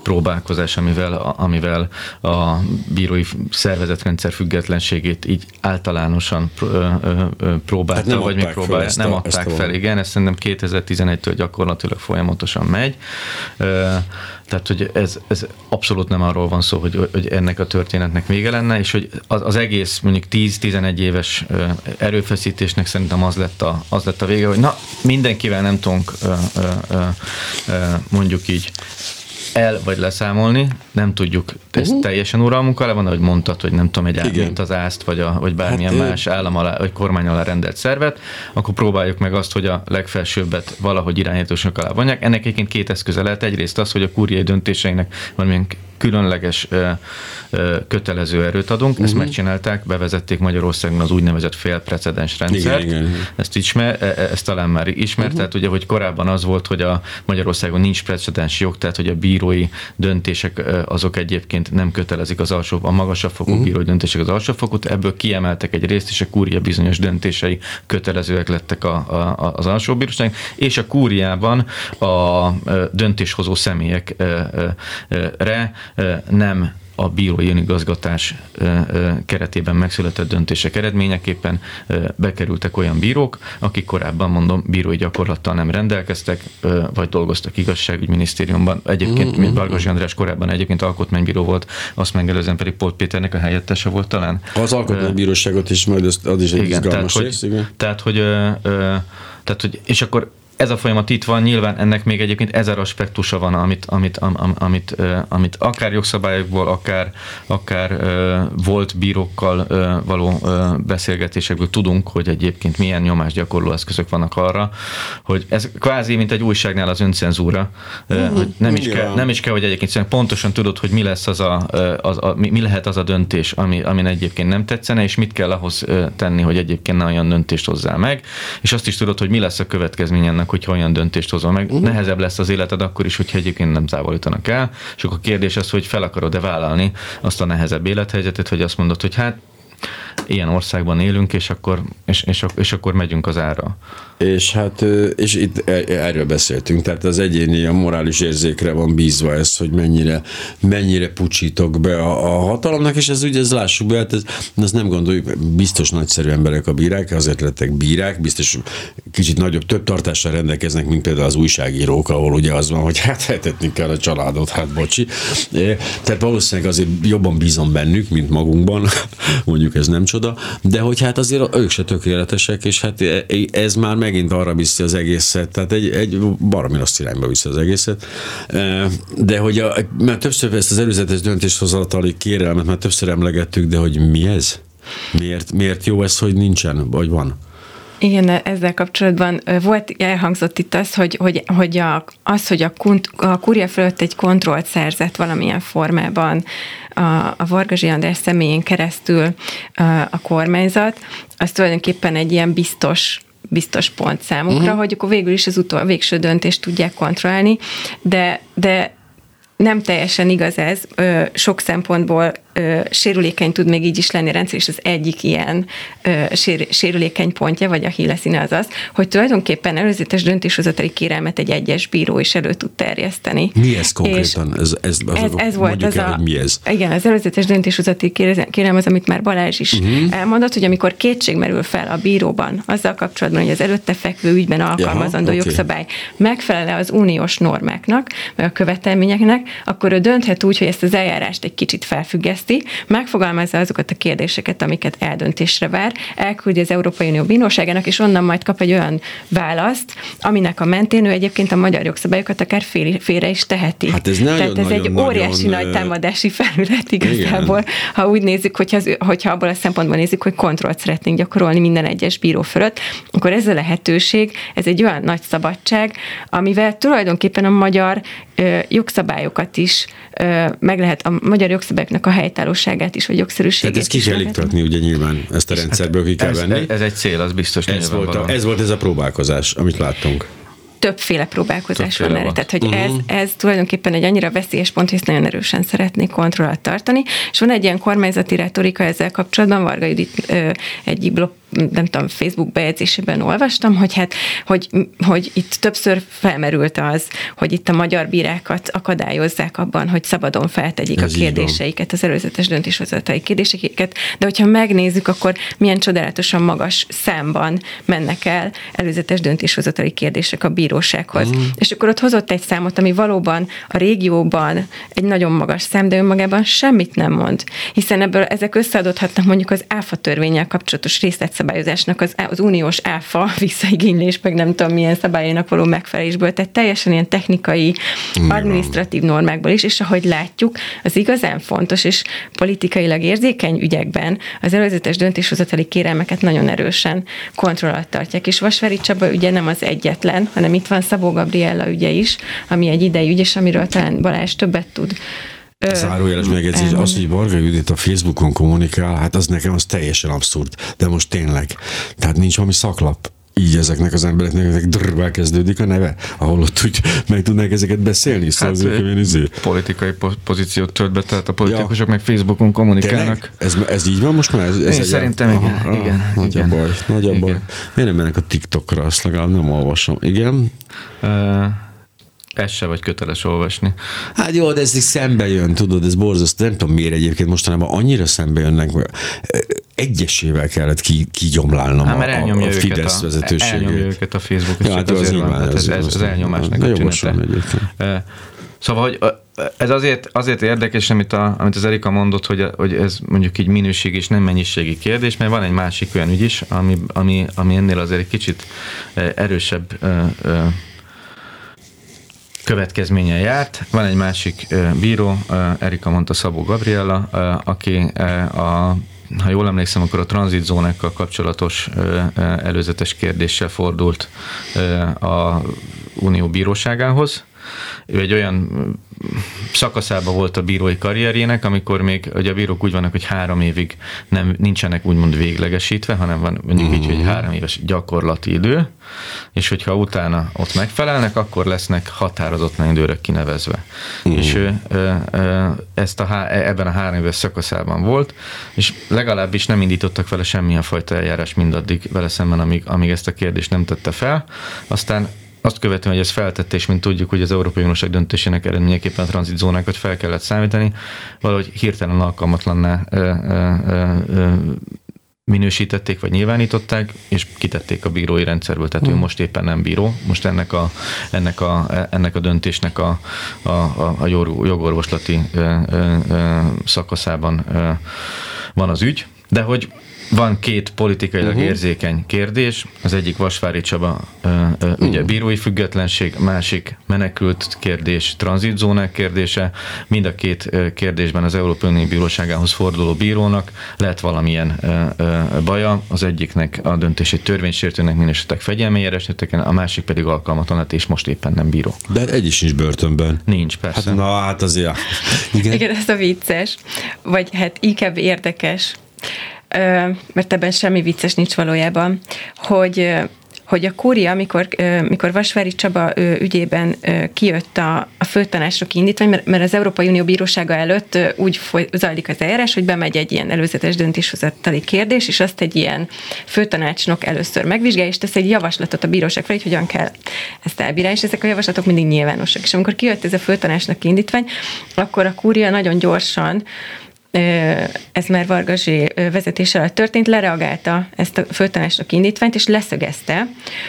próbálkozás, amivel, amivel a bírói szervezetrendszer függetlenségét így általánosan próbálta, hát nem vagy még próbálja. Nem adták fel, igen, ez szerintem 2011-től gyakorlatilag folyamatosan megy. Tehát, hogy ez, ez abszolút nem arról van szó, hogy, hogy ennek a történetnek vége lenne, és hogy az, az egész mondjuk 10-11 éves erőfeszítésnek szerintem az lett, a, az lett a vége, hogy na, mindenkivel nem tudunk mondjuk így el vagy leszámolni, nem tudjuk ezt uh-huh. teljesen uralmunk alá van, ahogy mondtad, hogy nem tudom, egy mint az ászt, vagy, a, vagy bármilyen hát, más állam alá, vagy kormány alá rendelt szervet, akkor próbáljuk meg azt, hogy a legfelsőbbet valahogy irányítósnak alá vonják. Ennek egyébként két eszköze lehet. Egyrészt az, hogy a kúriai döntéseinek valamilyen különleges ö, ö, kötelező erőt adunk. Uh-huh. Ezt mhm. megcsinálták, bevezették Magyarországon az úgynevezett félprecedens rendszert. Igen, igen. Ezt, ismer, e, e, ezt talán már ismert, uh-huh. tehát ugye, hogy korábban az volt, hogy a Magyarországon nincs precedens jog, tehát hogy a bírói döntések azok egyébként nem kötelezik az alsó, a magasabb fokú uh-huh. bírói döntések az alsó fokút, ebből kiemeltek egy részt, és a kúria bizonyos döntései kötelezőek lettek a, a, az alsó bíróság, és a kúriában a döntéshozó személyekre nem a bírói önigazgatás keretében megszületett döntések eredményeképpen bekerültek olyan bírók, akik korábban mondom bírói gyakorlattal nem rendelkeztek, vagy dolgoztak igazságügyminisztériumban. Egyébként, mm-hmm. mint Vargas András korábban egyébként alkotmánybíró volt, azt megelőzően pedig Polt Péternek a helyettese volt talán. Az alkotmánybíróságot is majd az, az is egy igen, tehát, rész, hogy, igen. Tehát, hogy, tehát, hogy, és akkor ez a folyamat itt van, nyilván ennek még egyébként ezer aspektusa van, amit, amit, am, amit, amit akár jogszabályokból, akár, akár volt bírókkal való beszélgetésekből tudunk, hogy egyébként milyen nyomásgyakorló eszközök vannak arra, hogy ez kvázi, mint egy újságnál az öncenzúra, uh-huh. hogy nem is, kell, nem is kell, hogy egyébként pontosan tudod, hogy mi lesz az a, az a mi, mi lehet az a döntés, ami, amin egyébként nem tetszene, és mit kell ahhoz tenni, hogy egyébként ne olyan döntést hozzá meg, és azt is tudod, hogy mi lesz a következmény ennek meg, hogyha olyan döntést hozol meg. Uh-huh. Nehezebb lesz az életed akkor is, hogyha egyébként nem távolítanak el. És akkor a kérdés az, hogy fel akarod-e vállalni azt a nehezebb élethelyzetet, hogy azt mondod, hogy hát ilyen országban élünk, és akkor, és, és, és akkor megyünk az ára. És hát, és itt e, erről beszéltünk, tehát az egyéni, a morális érzékre van bízva ez, hogy mennyire, mennyire pucsítok be a, a hatalomnak, és ez ugye, ez lássuk be, hát ez, ez nem gondoljuk, biztos nagyszerű emberek a bírák, azért lettek bírák, biztos kicsit nagyobb, több tartással rendelkeznek, mint például az újságírók, ahol ugye az van, hogy hát hetetni kell a családot, hát bocsi. Tehát valószínűleg azért jobban bízom bennük, mint magunkban, mondjuk ez nem csoda, de hogy hát azért ők se tökéletesek, és hát ez már megint arra viszi az egészet, tehát egy, egy baromi rossz irányba viszi az egészet. De hogy a, mert többször ezt az előzetes döntéshozatali kérelmet már többször emlegettük, de hogy mi ez? Miért, miért jó ez, hogy nincsen, vagy van? Igen, ezzel kapcsolatban volt, elhangzott itt az, hogy, hogy, hogy a, az, hogy a, kunt, a kuria fölött egy kontrollt szerzett valamilyen formában a, a Vargazsi András személyén keresztül a, a kormányzat, az tulajdonképpen egy ilyen biztos biztos pont számukra, uh-huh. hogy akkor végül is az utol, végső döntést tudják kontrollálni, de, de nem teljesen igaz ez, sok szempontból ö, sérülékeny tud még így is lenni a rendszer, és az egyik ilyen ö, sér, sérülékeny pontja, vagy a híleszíne az az, hogy tulajdonképpen előzetes döntéshozatali kérelmet egy egyes bíró is elő tud terjeszteni. Mi ez konkrétan? És ez, ez, ez, ez volt az el, a, mi ez? Igen, az előzetes döntéshozatali kérelem az, amit már Balázs is uh-huh. elmondott, hogy amikor kétség merül fel a bíróban azzal kapcsolatban, hogy az előtte fekvő ügyben alkalmazandó Jaha, jogszabály okay. megfelele az uniós normáknak, vagy a követelményeknek, akkor ő dönthet úgy, hogy ezt az eljárást egy kicsit felfüggeszt, terjeszti, megfogalmazza azokat a kérdéseket, amiket eldöntésre vár, elküldi az Európai Unió bíróságának, és onnan majd kap egy olyan választ, aminek a mentén ő egyébként a magyar jogszabályokat akár fél, félre is teheti. Hát ez nagyon, Tehát ez nagyon, egy óriási nagyon, nagy támadási felület igazából, igen. ha úgy nézzük, hogyha, az, hogyha abból a szempontból nézzük, hogy kontrollt szeretnénk gyakorolni minden egyes bíró fölött, akkor ez a lehetőség, ez egy olyan nagy szabadság, amivel tulajdonképpen a magyar ö, jogszabályokat is ö, meg lehet, a magyar jogszabályoknak a helyt helytállóságát is, vagy jogszerűségét. Tehát ezt ki kell iktatni, ugye nyilván ezt a rendszerből ki kell ez, venni. Ez egy cél, az biztos. Ez volt, a, ez volt ez a próbálkozás, amit láttunk. többféle próbálkozás Többféle van erre. Tehát, hogy uh-huh. ez, ez tulajdonképpen egy annyira veszélyes pont, ezt nagyon erősen szeretnék kontrollat tartani. És van egy ilyen kormányzati retorika ezzel kapcsolatban, Varga Judit ö, egyik blog nem tudom, Facebook bejegyzésében olvastam, hogy hát, hogy, hogy itt többször felmerült az, hogy itt a magyar bírákat akadályozzák abban, hogy szabadon feltegyék Ez a kérdéseiket, az előzetes döntéshozatai kérdéseiket, de hogyha megnézzük, akkor milyen csodálatosan magas számban mennek el előzetes döntéshozatali kérdések a bírósághoz. Mm. És akkor ott hozott egy számot, ami valóban a régióban egy nagyon magas szám, de önmagában semmit nem mond. Hiszen ebből ezek összeadódhatnak mondjuk az áfa törvényel kapcsolatos részletszabályozásnak az, az uniós áfa visszaigénylés, meg nem tudom milyen szabályainak való megfelelésből, tehát teljesen ilyen technikai, administratív normákból is, és ahogy látjuk, az igazán fontos és politikailag érzékeny ügyekben az előzetes döntéshozatali kérelmeket nagyon erősen kontroll alatt tartják. És Vasvári Csaba ügye nem az egyetlen, hanem itt van Szabó Gabriella ügye is, ami egy idei ügy, és amiről talán Balázs többet tud. Zárójeles megjegyzés, az, hogy Varga Judit a Facebookon kommunikál, hát az nekem az teljesen abszurd. De most tényleg, tehát nincs valami szaklap. Így ezeknek az embereknek ezek drrrvel kezdődik a neve, ahol ott úgy meg tudnák ezeket beszélni, szóval Hát, ezek ilyen izé. Politikai po- pozíciót tölt be, tehát a politikusok meg Facebookon kommunikálnak. Tényleg? Ez, ez így van most már? Ez, ez Én egy- szerintem igen, igen, Nagy igen. a baj, nagy a baj. Miért nem mennek a TikTokra, azt legalább nem olvasom. Igen? Ö, Ez se vagy köteles olvasni. Hát jó, de ez így szembe jön, tudod, ez borzasztó. Nem tudom miért egyébként mostanában annyira szembe jönnek, egyesével kellett ki, kigyomlálnom Hát a, mert a, elnyomja a őket Fidesz a, vezetőségét. elnyomja őket a Facebook, Ja, hát csak az azért van, nyilván, tehát ez, ez- az- az elnyomásnak a tünete. Szóval, hogy ez azért, azért érdekes, amit, a, amit az Erika mondott, hogy, hogy ez mondjuk így minőség és nem mennyiségi kérdés, mert van egy másik olyan ügy is, ami, ami, ami ennél azért egy kicsit erősebb következménye járt. Van egy másik bíró, Erika mondta Szabó Gabriella, aki a ha jól emlékszem, akkor a tranzitzónákkal kapcsolatos előzetes kérdéssel fordult a Unió bíróságához. Ő egy olyan ö, szakaszában volt a bírói karrierjének, amikor még ugye a bírók úgy vannak, hogy három évig nem, nincsenek úgymond véglegesítve, hanem van mondjuk így, hogy három éves gyakorlati idő, és hogyha utána ott megfelelnek, akkor lesznek határozatlan időre kinevezve. És ő ö, ö, ezt a, há- ebben a három éves szakaszában volt, és legalábbis nem indítottak vele semmilyen fajta eljárás mindaddig vele szemben, amíg, amíg ezt a kérdést nem tette fel. Aztán azt követően, hogy ez feltette, és mint tudjuk, hogy az Európai Unióság döntésének eredményeképpen a tranzitzónákat fel kellett számítani, valahogy hirtelen alkalmatlanná ö, ö, ö, minősítették, vagy nyilvánították, és kitették a bírói rendszerből, tehát hmm. ő most éppen nem bíró. Most ennek a, ennek a, ennek a döntésnek a, a, a, a jog- jogorvoslati ö, ö, ö, szakaszában ö, van az ügy, de hogy van két politikailag uh-huh. érzékeny kérdés, az egyik Vasvári Csaba, ö, ö, ugye bírói függetlenség, másik menekült kérdés, tranzitzónák kérdése. Mind a két ö, kérdésben az Európai Unió Bíróságához forduló bírónak lehet valamilyen ö, ö, baja, az egyiknek a döntését törvénysértőnek minősítettek fegyelmi eresneteken, a másik pedig alkalmatlan lett, és most éppen nem bíró. De egy is nincs börtönben. Nincs, persze. Hát, na, hát azért. Igen. Igen, ez a vicces, vagy hát inkább érdekes, mert ebben semmi vicces nincs valójában, hogy hogy a kúria, amikor, mikor Vasvári Csaba ügyében kijött a, a főtanácsnok indítvány, mert, mert az Európai Unió Bírósága előtt úgy foly, zajlik az eljárás, hogy bemegy egy ilyen előzetes döntéshozatali kérdés, és azt egy ilyen főtanácsnok először megvizsgálja, és tesz egy javaslatot a bíróság felé, hogy hogyan kell ezt elbírálni, és ezek a javaslatok mindig nyilvánosak. És amikor kijött ez a főtanácsnok indítvány, akkor a kúria nagyon gyorsan ez már Vargazsi ö, vezetés alatt történt, lereagálta ezt a főtanácsnok indítványt, és leszögezte,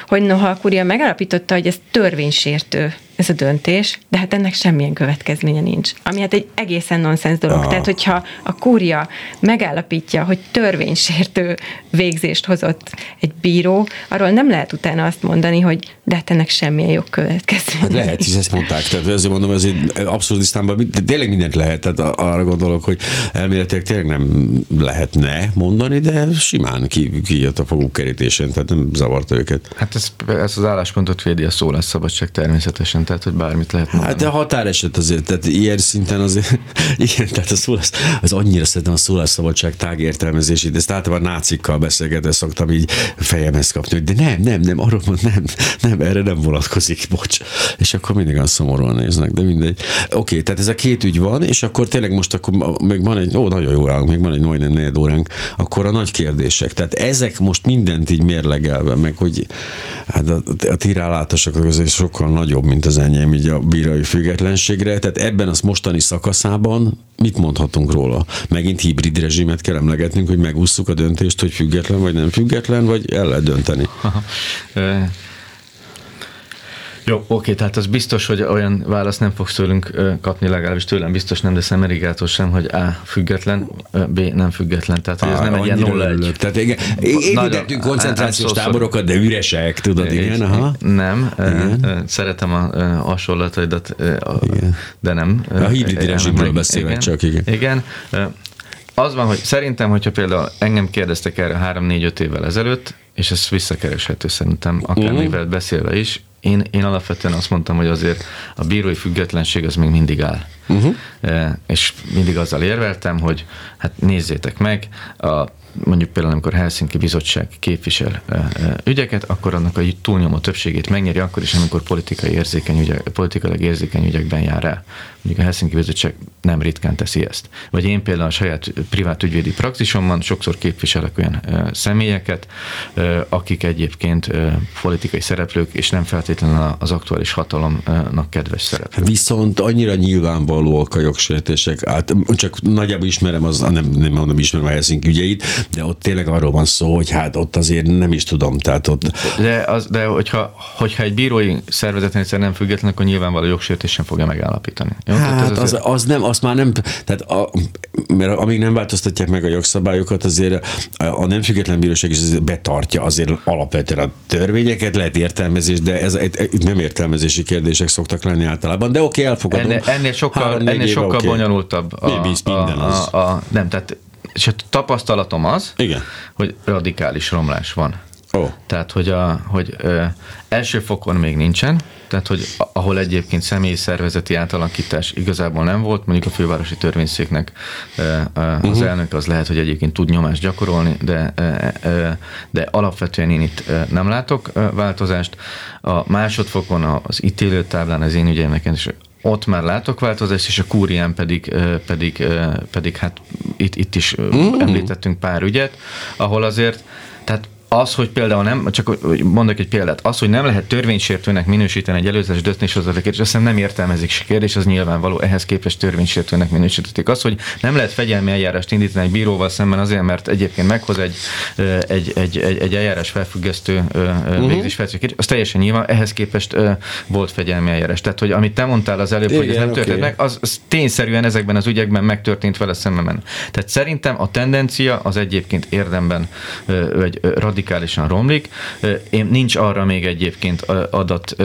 hogy noha a kúria megállapította, hogy ez törvénysértő ez a döntés, de hát ennek semmilyen következménye nincs. Ami hát egy egészen nonsens dolog. Ah. Tehát, hogyha a kúria megállapítja, hogy törvénysértő végzést hozott egy bíró, arról nem lehet utána azt mondani, hogy de hát ennek semmilyen jogkövetkezménye Hát lehet, hisz ezt mondták. Tehát ezért mondom, ez egy abszurdisztánban de tényleg mindent lehet. Tehát arra gondolok, hogy elméletileg tényleg nem lehetne mondani, de simán ki, kijött a foguk kerítésen, tehát nem zavarta őket. Hát ez, ez az álláspontot védi a szólásszabadság természetesen. Tehát hogy bármit lehet mondani. Hát de határeset azért, tehát ilyen szinten azért, igen, tehát a szólás, az annyira szeretem a szólásszabadság tágértelmezését, ezt általában nácikkal beszélgetve szoktam így fejemhez kapni, hogy de nem, nem, nem, arról mond, nem, nem, erre nem vonatkozik, bocs. És akkor mindig olyan szomorúan néznek, de mindegy. Oké, tehát ez a két ügy van, és akkor tényleg most akkor még van egy, ó, nagyon jó állunk, még van egy majdnem negyed óránk, akkor a nagy kérdések. Tehát ezek most mindent így mérlegelve, meg hogy hát a, a ti rálátások azért sokkal nagyobb, mint az enyém így a bírai függetlenségre. Tehát ebben az mostani szakaszában mit mondhatunk róla? Megint hibrid rezsimet kell emlegetnünk, hogy megússzuk a döntést, hogy független vagy nem független, vagy el lehet dönteni. Aha. Jó, oké, tehát az biztos, hogy olyan választ nem fogsz tőlünk kapni, legalábbis tőlem biztos nem, de Szemerigától sem, hogy A független, B nem független, tehát ez nem egy ilyen 0 1 Tehát igen, építettünk koncentrációs táborokat, de üresek, tudod, igen, aha. Nem, igen. szeretem a hasonlataidat, de nem. A hibrid rezsimről beszélek csak, igen. Igen, az van, hogy szerintem, hogyha például engem kérdeztek erre 3-4-5 évvel ezelőtt, és ez visszakereshető szerintem, akármivel uh-huh. beszélve is, én, én alapvetően azt mondtam, hogy azért a bírói függetlenség az még mindig áll. Uh-huh. E, és mindig azzal érveltem, hogy hát nézzétek meg, a mondjuk például amikor Helsinki Bizottság képvisel ügyeket, akkor annak a túlnyomó többségét megnyeri akkor is, amikor politikai érzékeny ügyek, politikailag érzékeny ügyekben jár el. Mondjuk a Helsinki Bizottság nem ritkán teszi ezt. Vagy én például a saját privát ügyvédi praxisomban sokszor képviselek olyan személyeket, akik egyébként politikai szereplők, és nem feltétlenül az aktuális hatalomnak kedves szereplők. Viszont annyira nyilvánvalóak a jogsértések, hát csak nagyjából ismerem, az, nem, nem mondom, ismerem a Helsinki ügyeit, de ott tényleg arról van szó, hogy hát ott azért nem is tudom, tehát ott... De, az, de hogyha, hogyha egy bírói szervezeten egyszer nem független, akkor nyilvánvaló jogsértés sem fogja megállapítani. Jó? Hát az, az, az, nem, azt már nem, tehát a, mert amíg nem változtatják meg a jogszabályokat, azért a, a nem független bíróság is betartja azért alapvetően a törvényeket, lehet értelmezés, de ez, ez nem értelmezési kérdések szoktak lenni általában, de oké, elfogadom. Ennél, ennél sokkal, Három, ennél sokkal okay. bonyolultabb a, a, a, a, a, nem, tehát és a tapasztalatom az, Igen. hogy radikális romlás van. Oh. Tehát, hogy, a, hogy ö, első fokon még nincsen, tehát, hogy ahol egyébként személyi szervezeti átalakítás igazából nem volt, mondjuk a fővárosi törvényszéknek ö, az uh-huh. elnök az lehet, hogy egyébként tud nyomást gyakorolni, de, ö, de alapvetően én itt nem látok változást. A másodfokon az ítélőtáblán az én ügyeimnek is ott már látok változást, és a kúrián pedig, pedig, pedig hát itt, itt is mm. említettünk pár ügyet, ahol azért, tehát az, hogy például nem, csak mondok egy példát, az, hogy nem lehet törvénysértőnek minősíteni egy előzetes döntéshozatali kérdés, azt nem értelmezik se kérdés, az nyilvánvaló, ehhez képest törvénysértőnek minősítették. Az, hogy nem lehet fegyelmi eljárást indítani egy bíróval szemben azért, mert egyébként meghoz egy, egy, egy, egy, egy eljárás felfüggesztő uh-huh. végzés az teljesen nyilván, ehhez képest volt fegyelmi eljárás. Tehát, hogy amit te mondtál az előbb, Igen, hogy ez nem történt okay. meg, az, az tényszerűen ezekben az ügyekben megtörtént vele szemben. Tehát szerintem a tendencia az egyébként érdemben egy radikálisan romlik. Én nincs arra még egyébként adat,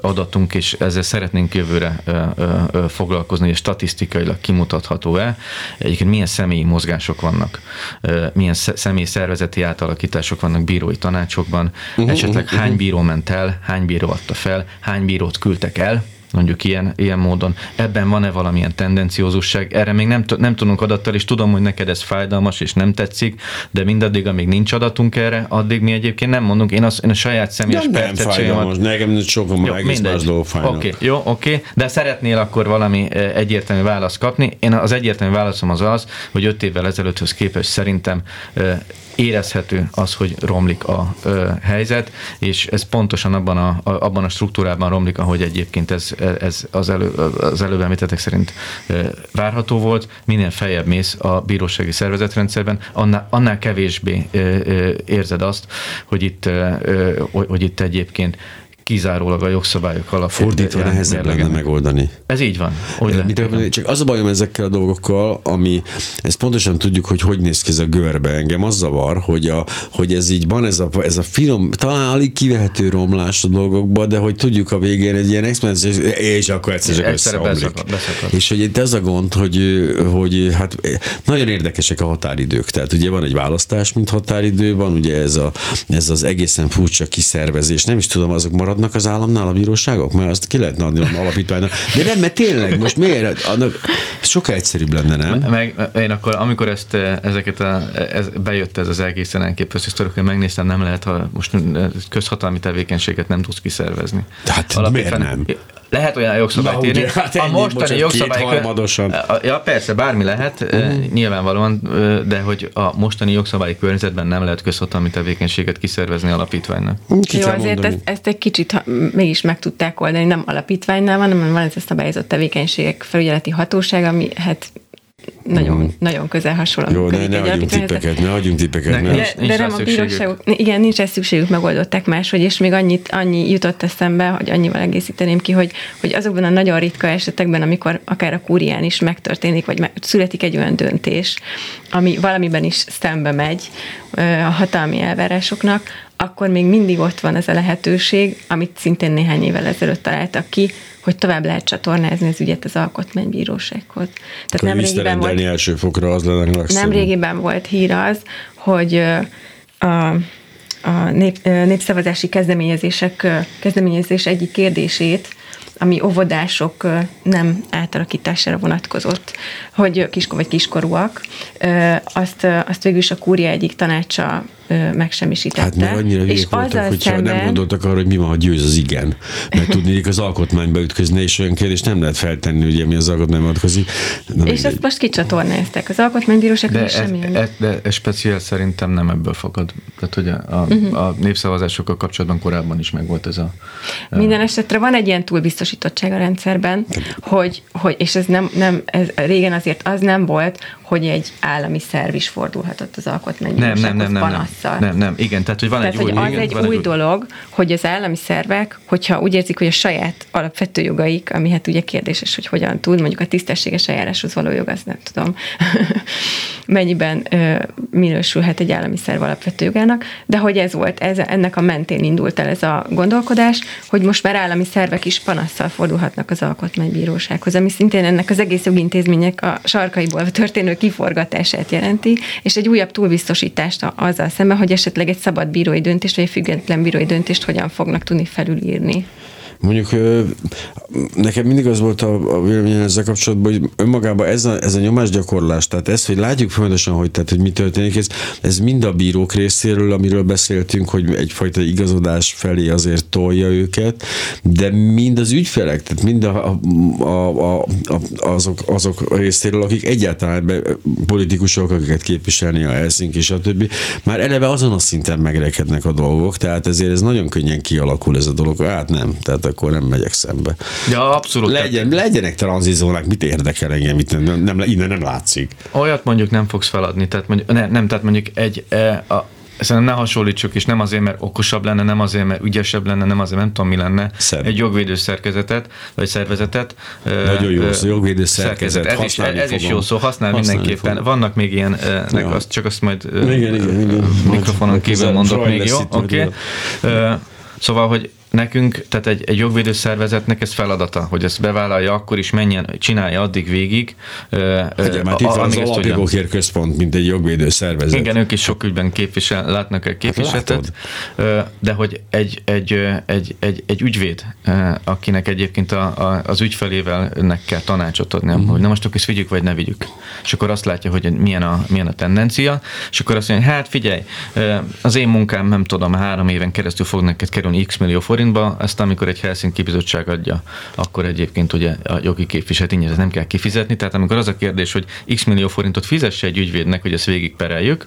adatunk, és ezzel szeretnénk jövőre foglalkozni, hogy statisztikailag kimutatható-e. Egyébként milyen személyi mozgások vannak, milyen személyi szervezeti átalakítások vannak bírói tanácsokban, uh-huh, esetleg uh-huh. hány bíró ment el, hány bíró adta fel, hány bírót küldtek el, mondjuk ilyen, ilyen módon. Ebben van-e valamilyen tendenciózusság? Erre még nem, nem tudunk adattal, és tudom, hogy neked ez fájdalmas, és nem tetszik, de mindaddig, amíg nincs adatunk erre, addig mi egyébként nem mondunk. Én, az, én a saját személyes de nem fájdalmas, nekem sokan jó, egész más dolgok Oké, okay, jó, oké, okay. de szeretnél akkor valami e, egyértelmű választ kapni. Én az egyértelmű válaszom az az, hogy öt évvel ezelőtthöz képest szerintem e, érezhető az, hogy romlik a ö, helyzet, és ez pontosan abban a, a, abban a struktúrában romlik, ahogy egyébként ez, ez az, elő, az előbb említettek szerint ö, várható volt. Minél feljebb mész a bírósági szervezetrendszerben, annál, annál kevésbé ö, ö, érzed azt, hogy itt, ö, hogy itt egyébként kizárólag a jogszabályok alapján. Fordítva nehezebb lenne megoldani. Ez így van. Úgy lehet, csak az a bajom ezekkel a dolgokkal, ami, ezt pontosan tudjuk, hogy hogy néz ki ez a görbe. Engem az zavar, hogy, a, hogy ez így van, ez a, ez a finom, talán alig kivehető romlás a dolgokba, de hogy tudjuk a végén egy ilyen exponenciális, és akkor egyszer csak összeomlik. És hogy itt ez a gond, hogy, hogy hát nagyon érdekesek a határidők. Tehát ugye van egy választás, mint határidő, van ugye ez, a, ez az egészen furcsa kiszervezés. Nem is tudom, azok marad maradnak az államnál a bíróságok? Mert azt ki lehetne adni a alapítványnak. De nem, mert tényleg, most miért? Annak sokkal egyszerűbb lenne, nem? Meg, én akkor, amikor ezt, ezeket a, ez, bejött ez az egészen elképesztő sztorok, hogy megnéztem, nem lehet, ha most közhatalmi tevékenységet nem tudsz kiszervezni. Tehát miért nem? Lehet olyan jogszabályt írni. hát a mostani jogszabály... Harmadosan. Ja, persze, bármi lehet, uh. nyilvánvalóan, de hogy a mostani jogszabályi környezetben nem lehet közhatalmi tevékenységet kiszervezni alapítványnak. Ki Jó, azért ezt, ezt egy kicsit ha, mégis meg tudták oldani, nem alapítványnál van, hanem van ez a szabályozott tevékenységek felügyeleti hatóság, ami hát nagyon, mm. nagyon közel hasonló. Jó, ne, ne adjunk tippeket, ne adjunk tippeket. Ne, ne. De, de nem a bíróságok, igen, nincs ez szükségük, megoldották máshogy, és még annyit, annyi jutott eszembe, hogy annyival egészíteném ki, hogy, hogy azokban a nagyon ritka esetekben, amikor akár a kúrián is megtörténik, vagy születik egy olyan döntés, ami valamiben is szembe megy a hatalmi elvárásoknak, akkor még mindig ott van ez a lehetőség, amit szintén néhány évvel ezelőtt találtak ki, hogy tovább lehet csatornázni az ügyet az alkotmánybírósághoz. Tehát nem régiben volt, első fokra az lenne Nem régiben volt hír az, hogy a, a nép, népszavazási kezdeményezések, kezdeményezés egyik kérdését ami óvodások nem átalakítására vonatkozott, hogy kiskor vagy kiskorúak, azt, azt végül is a kúria egyik tanácsa megsemmisítette. Hát mert annyira és voltak, hogyha szemben... nem gondoltak arra, hogy mi van, ha győz az igen. Mert tudni, az alkotmányba ütközni, és olyan kérdés nem lehet feltenni, ugye mi az alkotmány vonatkozik. És ezt most kicsatornázták. Az alkotmánybíróság de, semmi. E, de ez speciál szerintem nem ebből fogad. Tehát, hogy a, a, uh-huh. a népszavazásokkal kapcsolatban korábban is megvolt ez a... Minden esetre van egy ilyen túlbiztosítottság a rendszerben, hogy, hogy és ez nem, nem ez régen azért az nem volt, hogy egy állami szerv is fordulhatott az alkotmánybírósághoz nem, nem, nem, nem, panasszal. Nem, nem, igen, tehát hogy van tehát, egy hogy új, az egy új dolog, hogy az állami szervek, hogyha úgy érzik, hogy a saját alapvető jogaik, ami hát ugye kérdéses, hogy hogyan tud, mondjuk a tisztességes eljáráshoz való jog, az nem tudom, mennyiben ö, minősülhet egy állami szerv alapvető jogának, de hogy ez volt, ez, ennek a mentén indult el ez a gondolkodás, hogy most már állami szervek is panasszal fordulhatnak az alkotmánybírósághoz, ami szintén ennek az egész jogintézmények a sarkaiból történő kiforgatását jelenti, és egy újabb túlbiztosítást azzal szemben, hogy esetleg egy szabad bírói döntést, vagy egy független bírói döntést hogyan fognak tudni felülírni. Mondjuk nekem mindig az volt a, véleményem ezzel kapcsolatban, hogy önmagában ez a, ez a nyomásgyakorlás, tehát ez, hogy látjuk folyamatosan, hogy, tehát, hogy mi történik, ez, ez mind a bírók részéről, amiről beszéltünk, hogy egyfajta igazodás felé azért tolja őket, de mind az ügyfelek, tehát mind a, a, a, a, azok, azok részéről, akik egyáltalán be, politikusok, akiket képviselni a Helsinki, stb. Már eleve azon a szinten megrekednek a dolgok, tehát ezért ez nagyon könnyen kialakul ez a dolog. Hát nem, tehát akkor nem megyek szembe. Ja, abszolút. Legyen, legyenek tranzizónák, mit érdekel engem, itt nem, nem, innen nem látszik. Olyat mondjuk nem fogsz feladni, tehát mondjuk, ne, nem, tehát mondjuk egy, e, a, Szerintem ne hasonlítsuk, és nem azért, mert okosabb lenne, nem azért, mert ügyesebb lenne, nem azért, nem tudom, mi lenne. Szebb. Egy jogvédő szerkezetet, vagy szervezetet. Nagyon jó szó, jogvédő szerkezet. Ez, is, ez is jó szó, használ használni mindenképpen. Fogom. Vannak még ilyen, ja. azt, csak azt majd igen, igen, igen. mikrofonon kívül mondok még, jó? Oké. Okay. Szóval, hogy nekünk, tehát egy, egy jogvédő szervezetnek ez feladata, hogy ezt bevállalja, akkor is menjen, csinálja addig végig. Ugye, mert itt van az alapjogokért központ, mint egy jogvédő szervezet. Igen, ők is sok ügyben képvisel, látnak egy képviseletet, hát de hogy egy, egy, egy, egy, egy ügyvéd, akinek egyébként a, a, az ügyfelével nek kell tanácsot adni, uh-huh. hogy na most akkor ezt vigyük, vagy ne vigyük. És akkor azt látja, hogy milyen a, milyen a tendencia, és akkor azt mondja, hát figyelj, az én munkám, nem tudom, három éven keresztül fog neked kerülni x millió forint, forintba, ezt amikor egy Helsinki bizottság adja, akkor egyébként ugye a jogi képviselet ingyen nem kell kifizetni. Tehát amikor az a kérdés, hogy x millió forintot fizesse egy ügyvédnek, hogy ezt végigpereljük,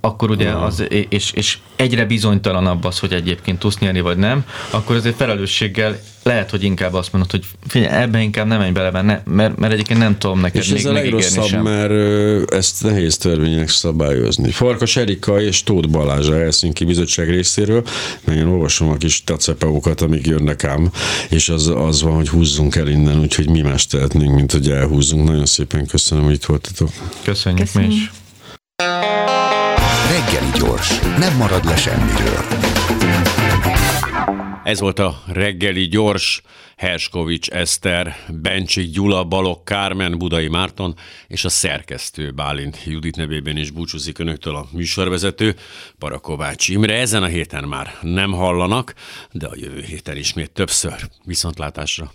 akkor ugye az, és, és egyre bizonytalanabb az, hogy egyébként tudsz nyerni, vagy nem, akkor azért felelősséggel lehet, hogy inkább azt mondod, hogy figyelj, ebben inkább nem menj bele, mert, mert, mert egyébként nem tudom neked és még ez a legrosszabb, sem. mert ezt nehéz törvénynek szabályozni. Farkas Erika és Tóth Balázs a Helsinki Bizottság részéről, meg én olvasom a kis tacepeukat, amik jönnek ám, és az, az van, hogy húzzunk el innen, úgyhogy mi más tehetnénk, mint hogy elhúzzunk. Nagyon szépen köszönöm, hogy itt voltatok. Köszönjük Köszönjük. mi is. Gyors, nem marad le semmiről. Ez volt a reggeli gyors, Herskovics Eszter, Bencsik Gyula, Balok Kármen, Budai Márton és a szerkesztő Bálint Judit nevében is búcsúzik önöktől a műsorvezető, Parakovács Imre. Ezen a héten már nem hallanak, de a jövő héten ismét többször. Viszontlátásra!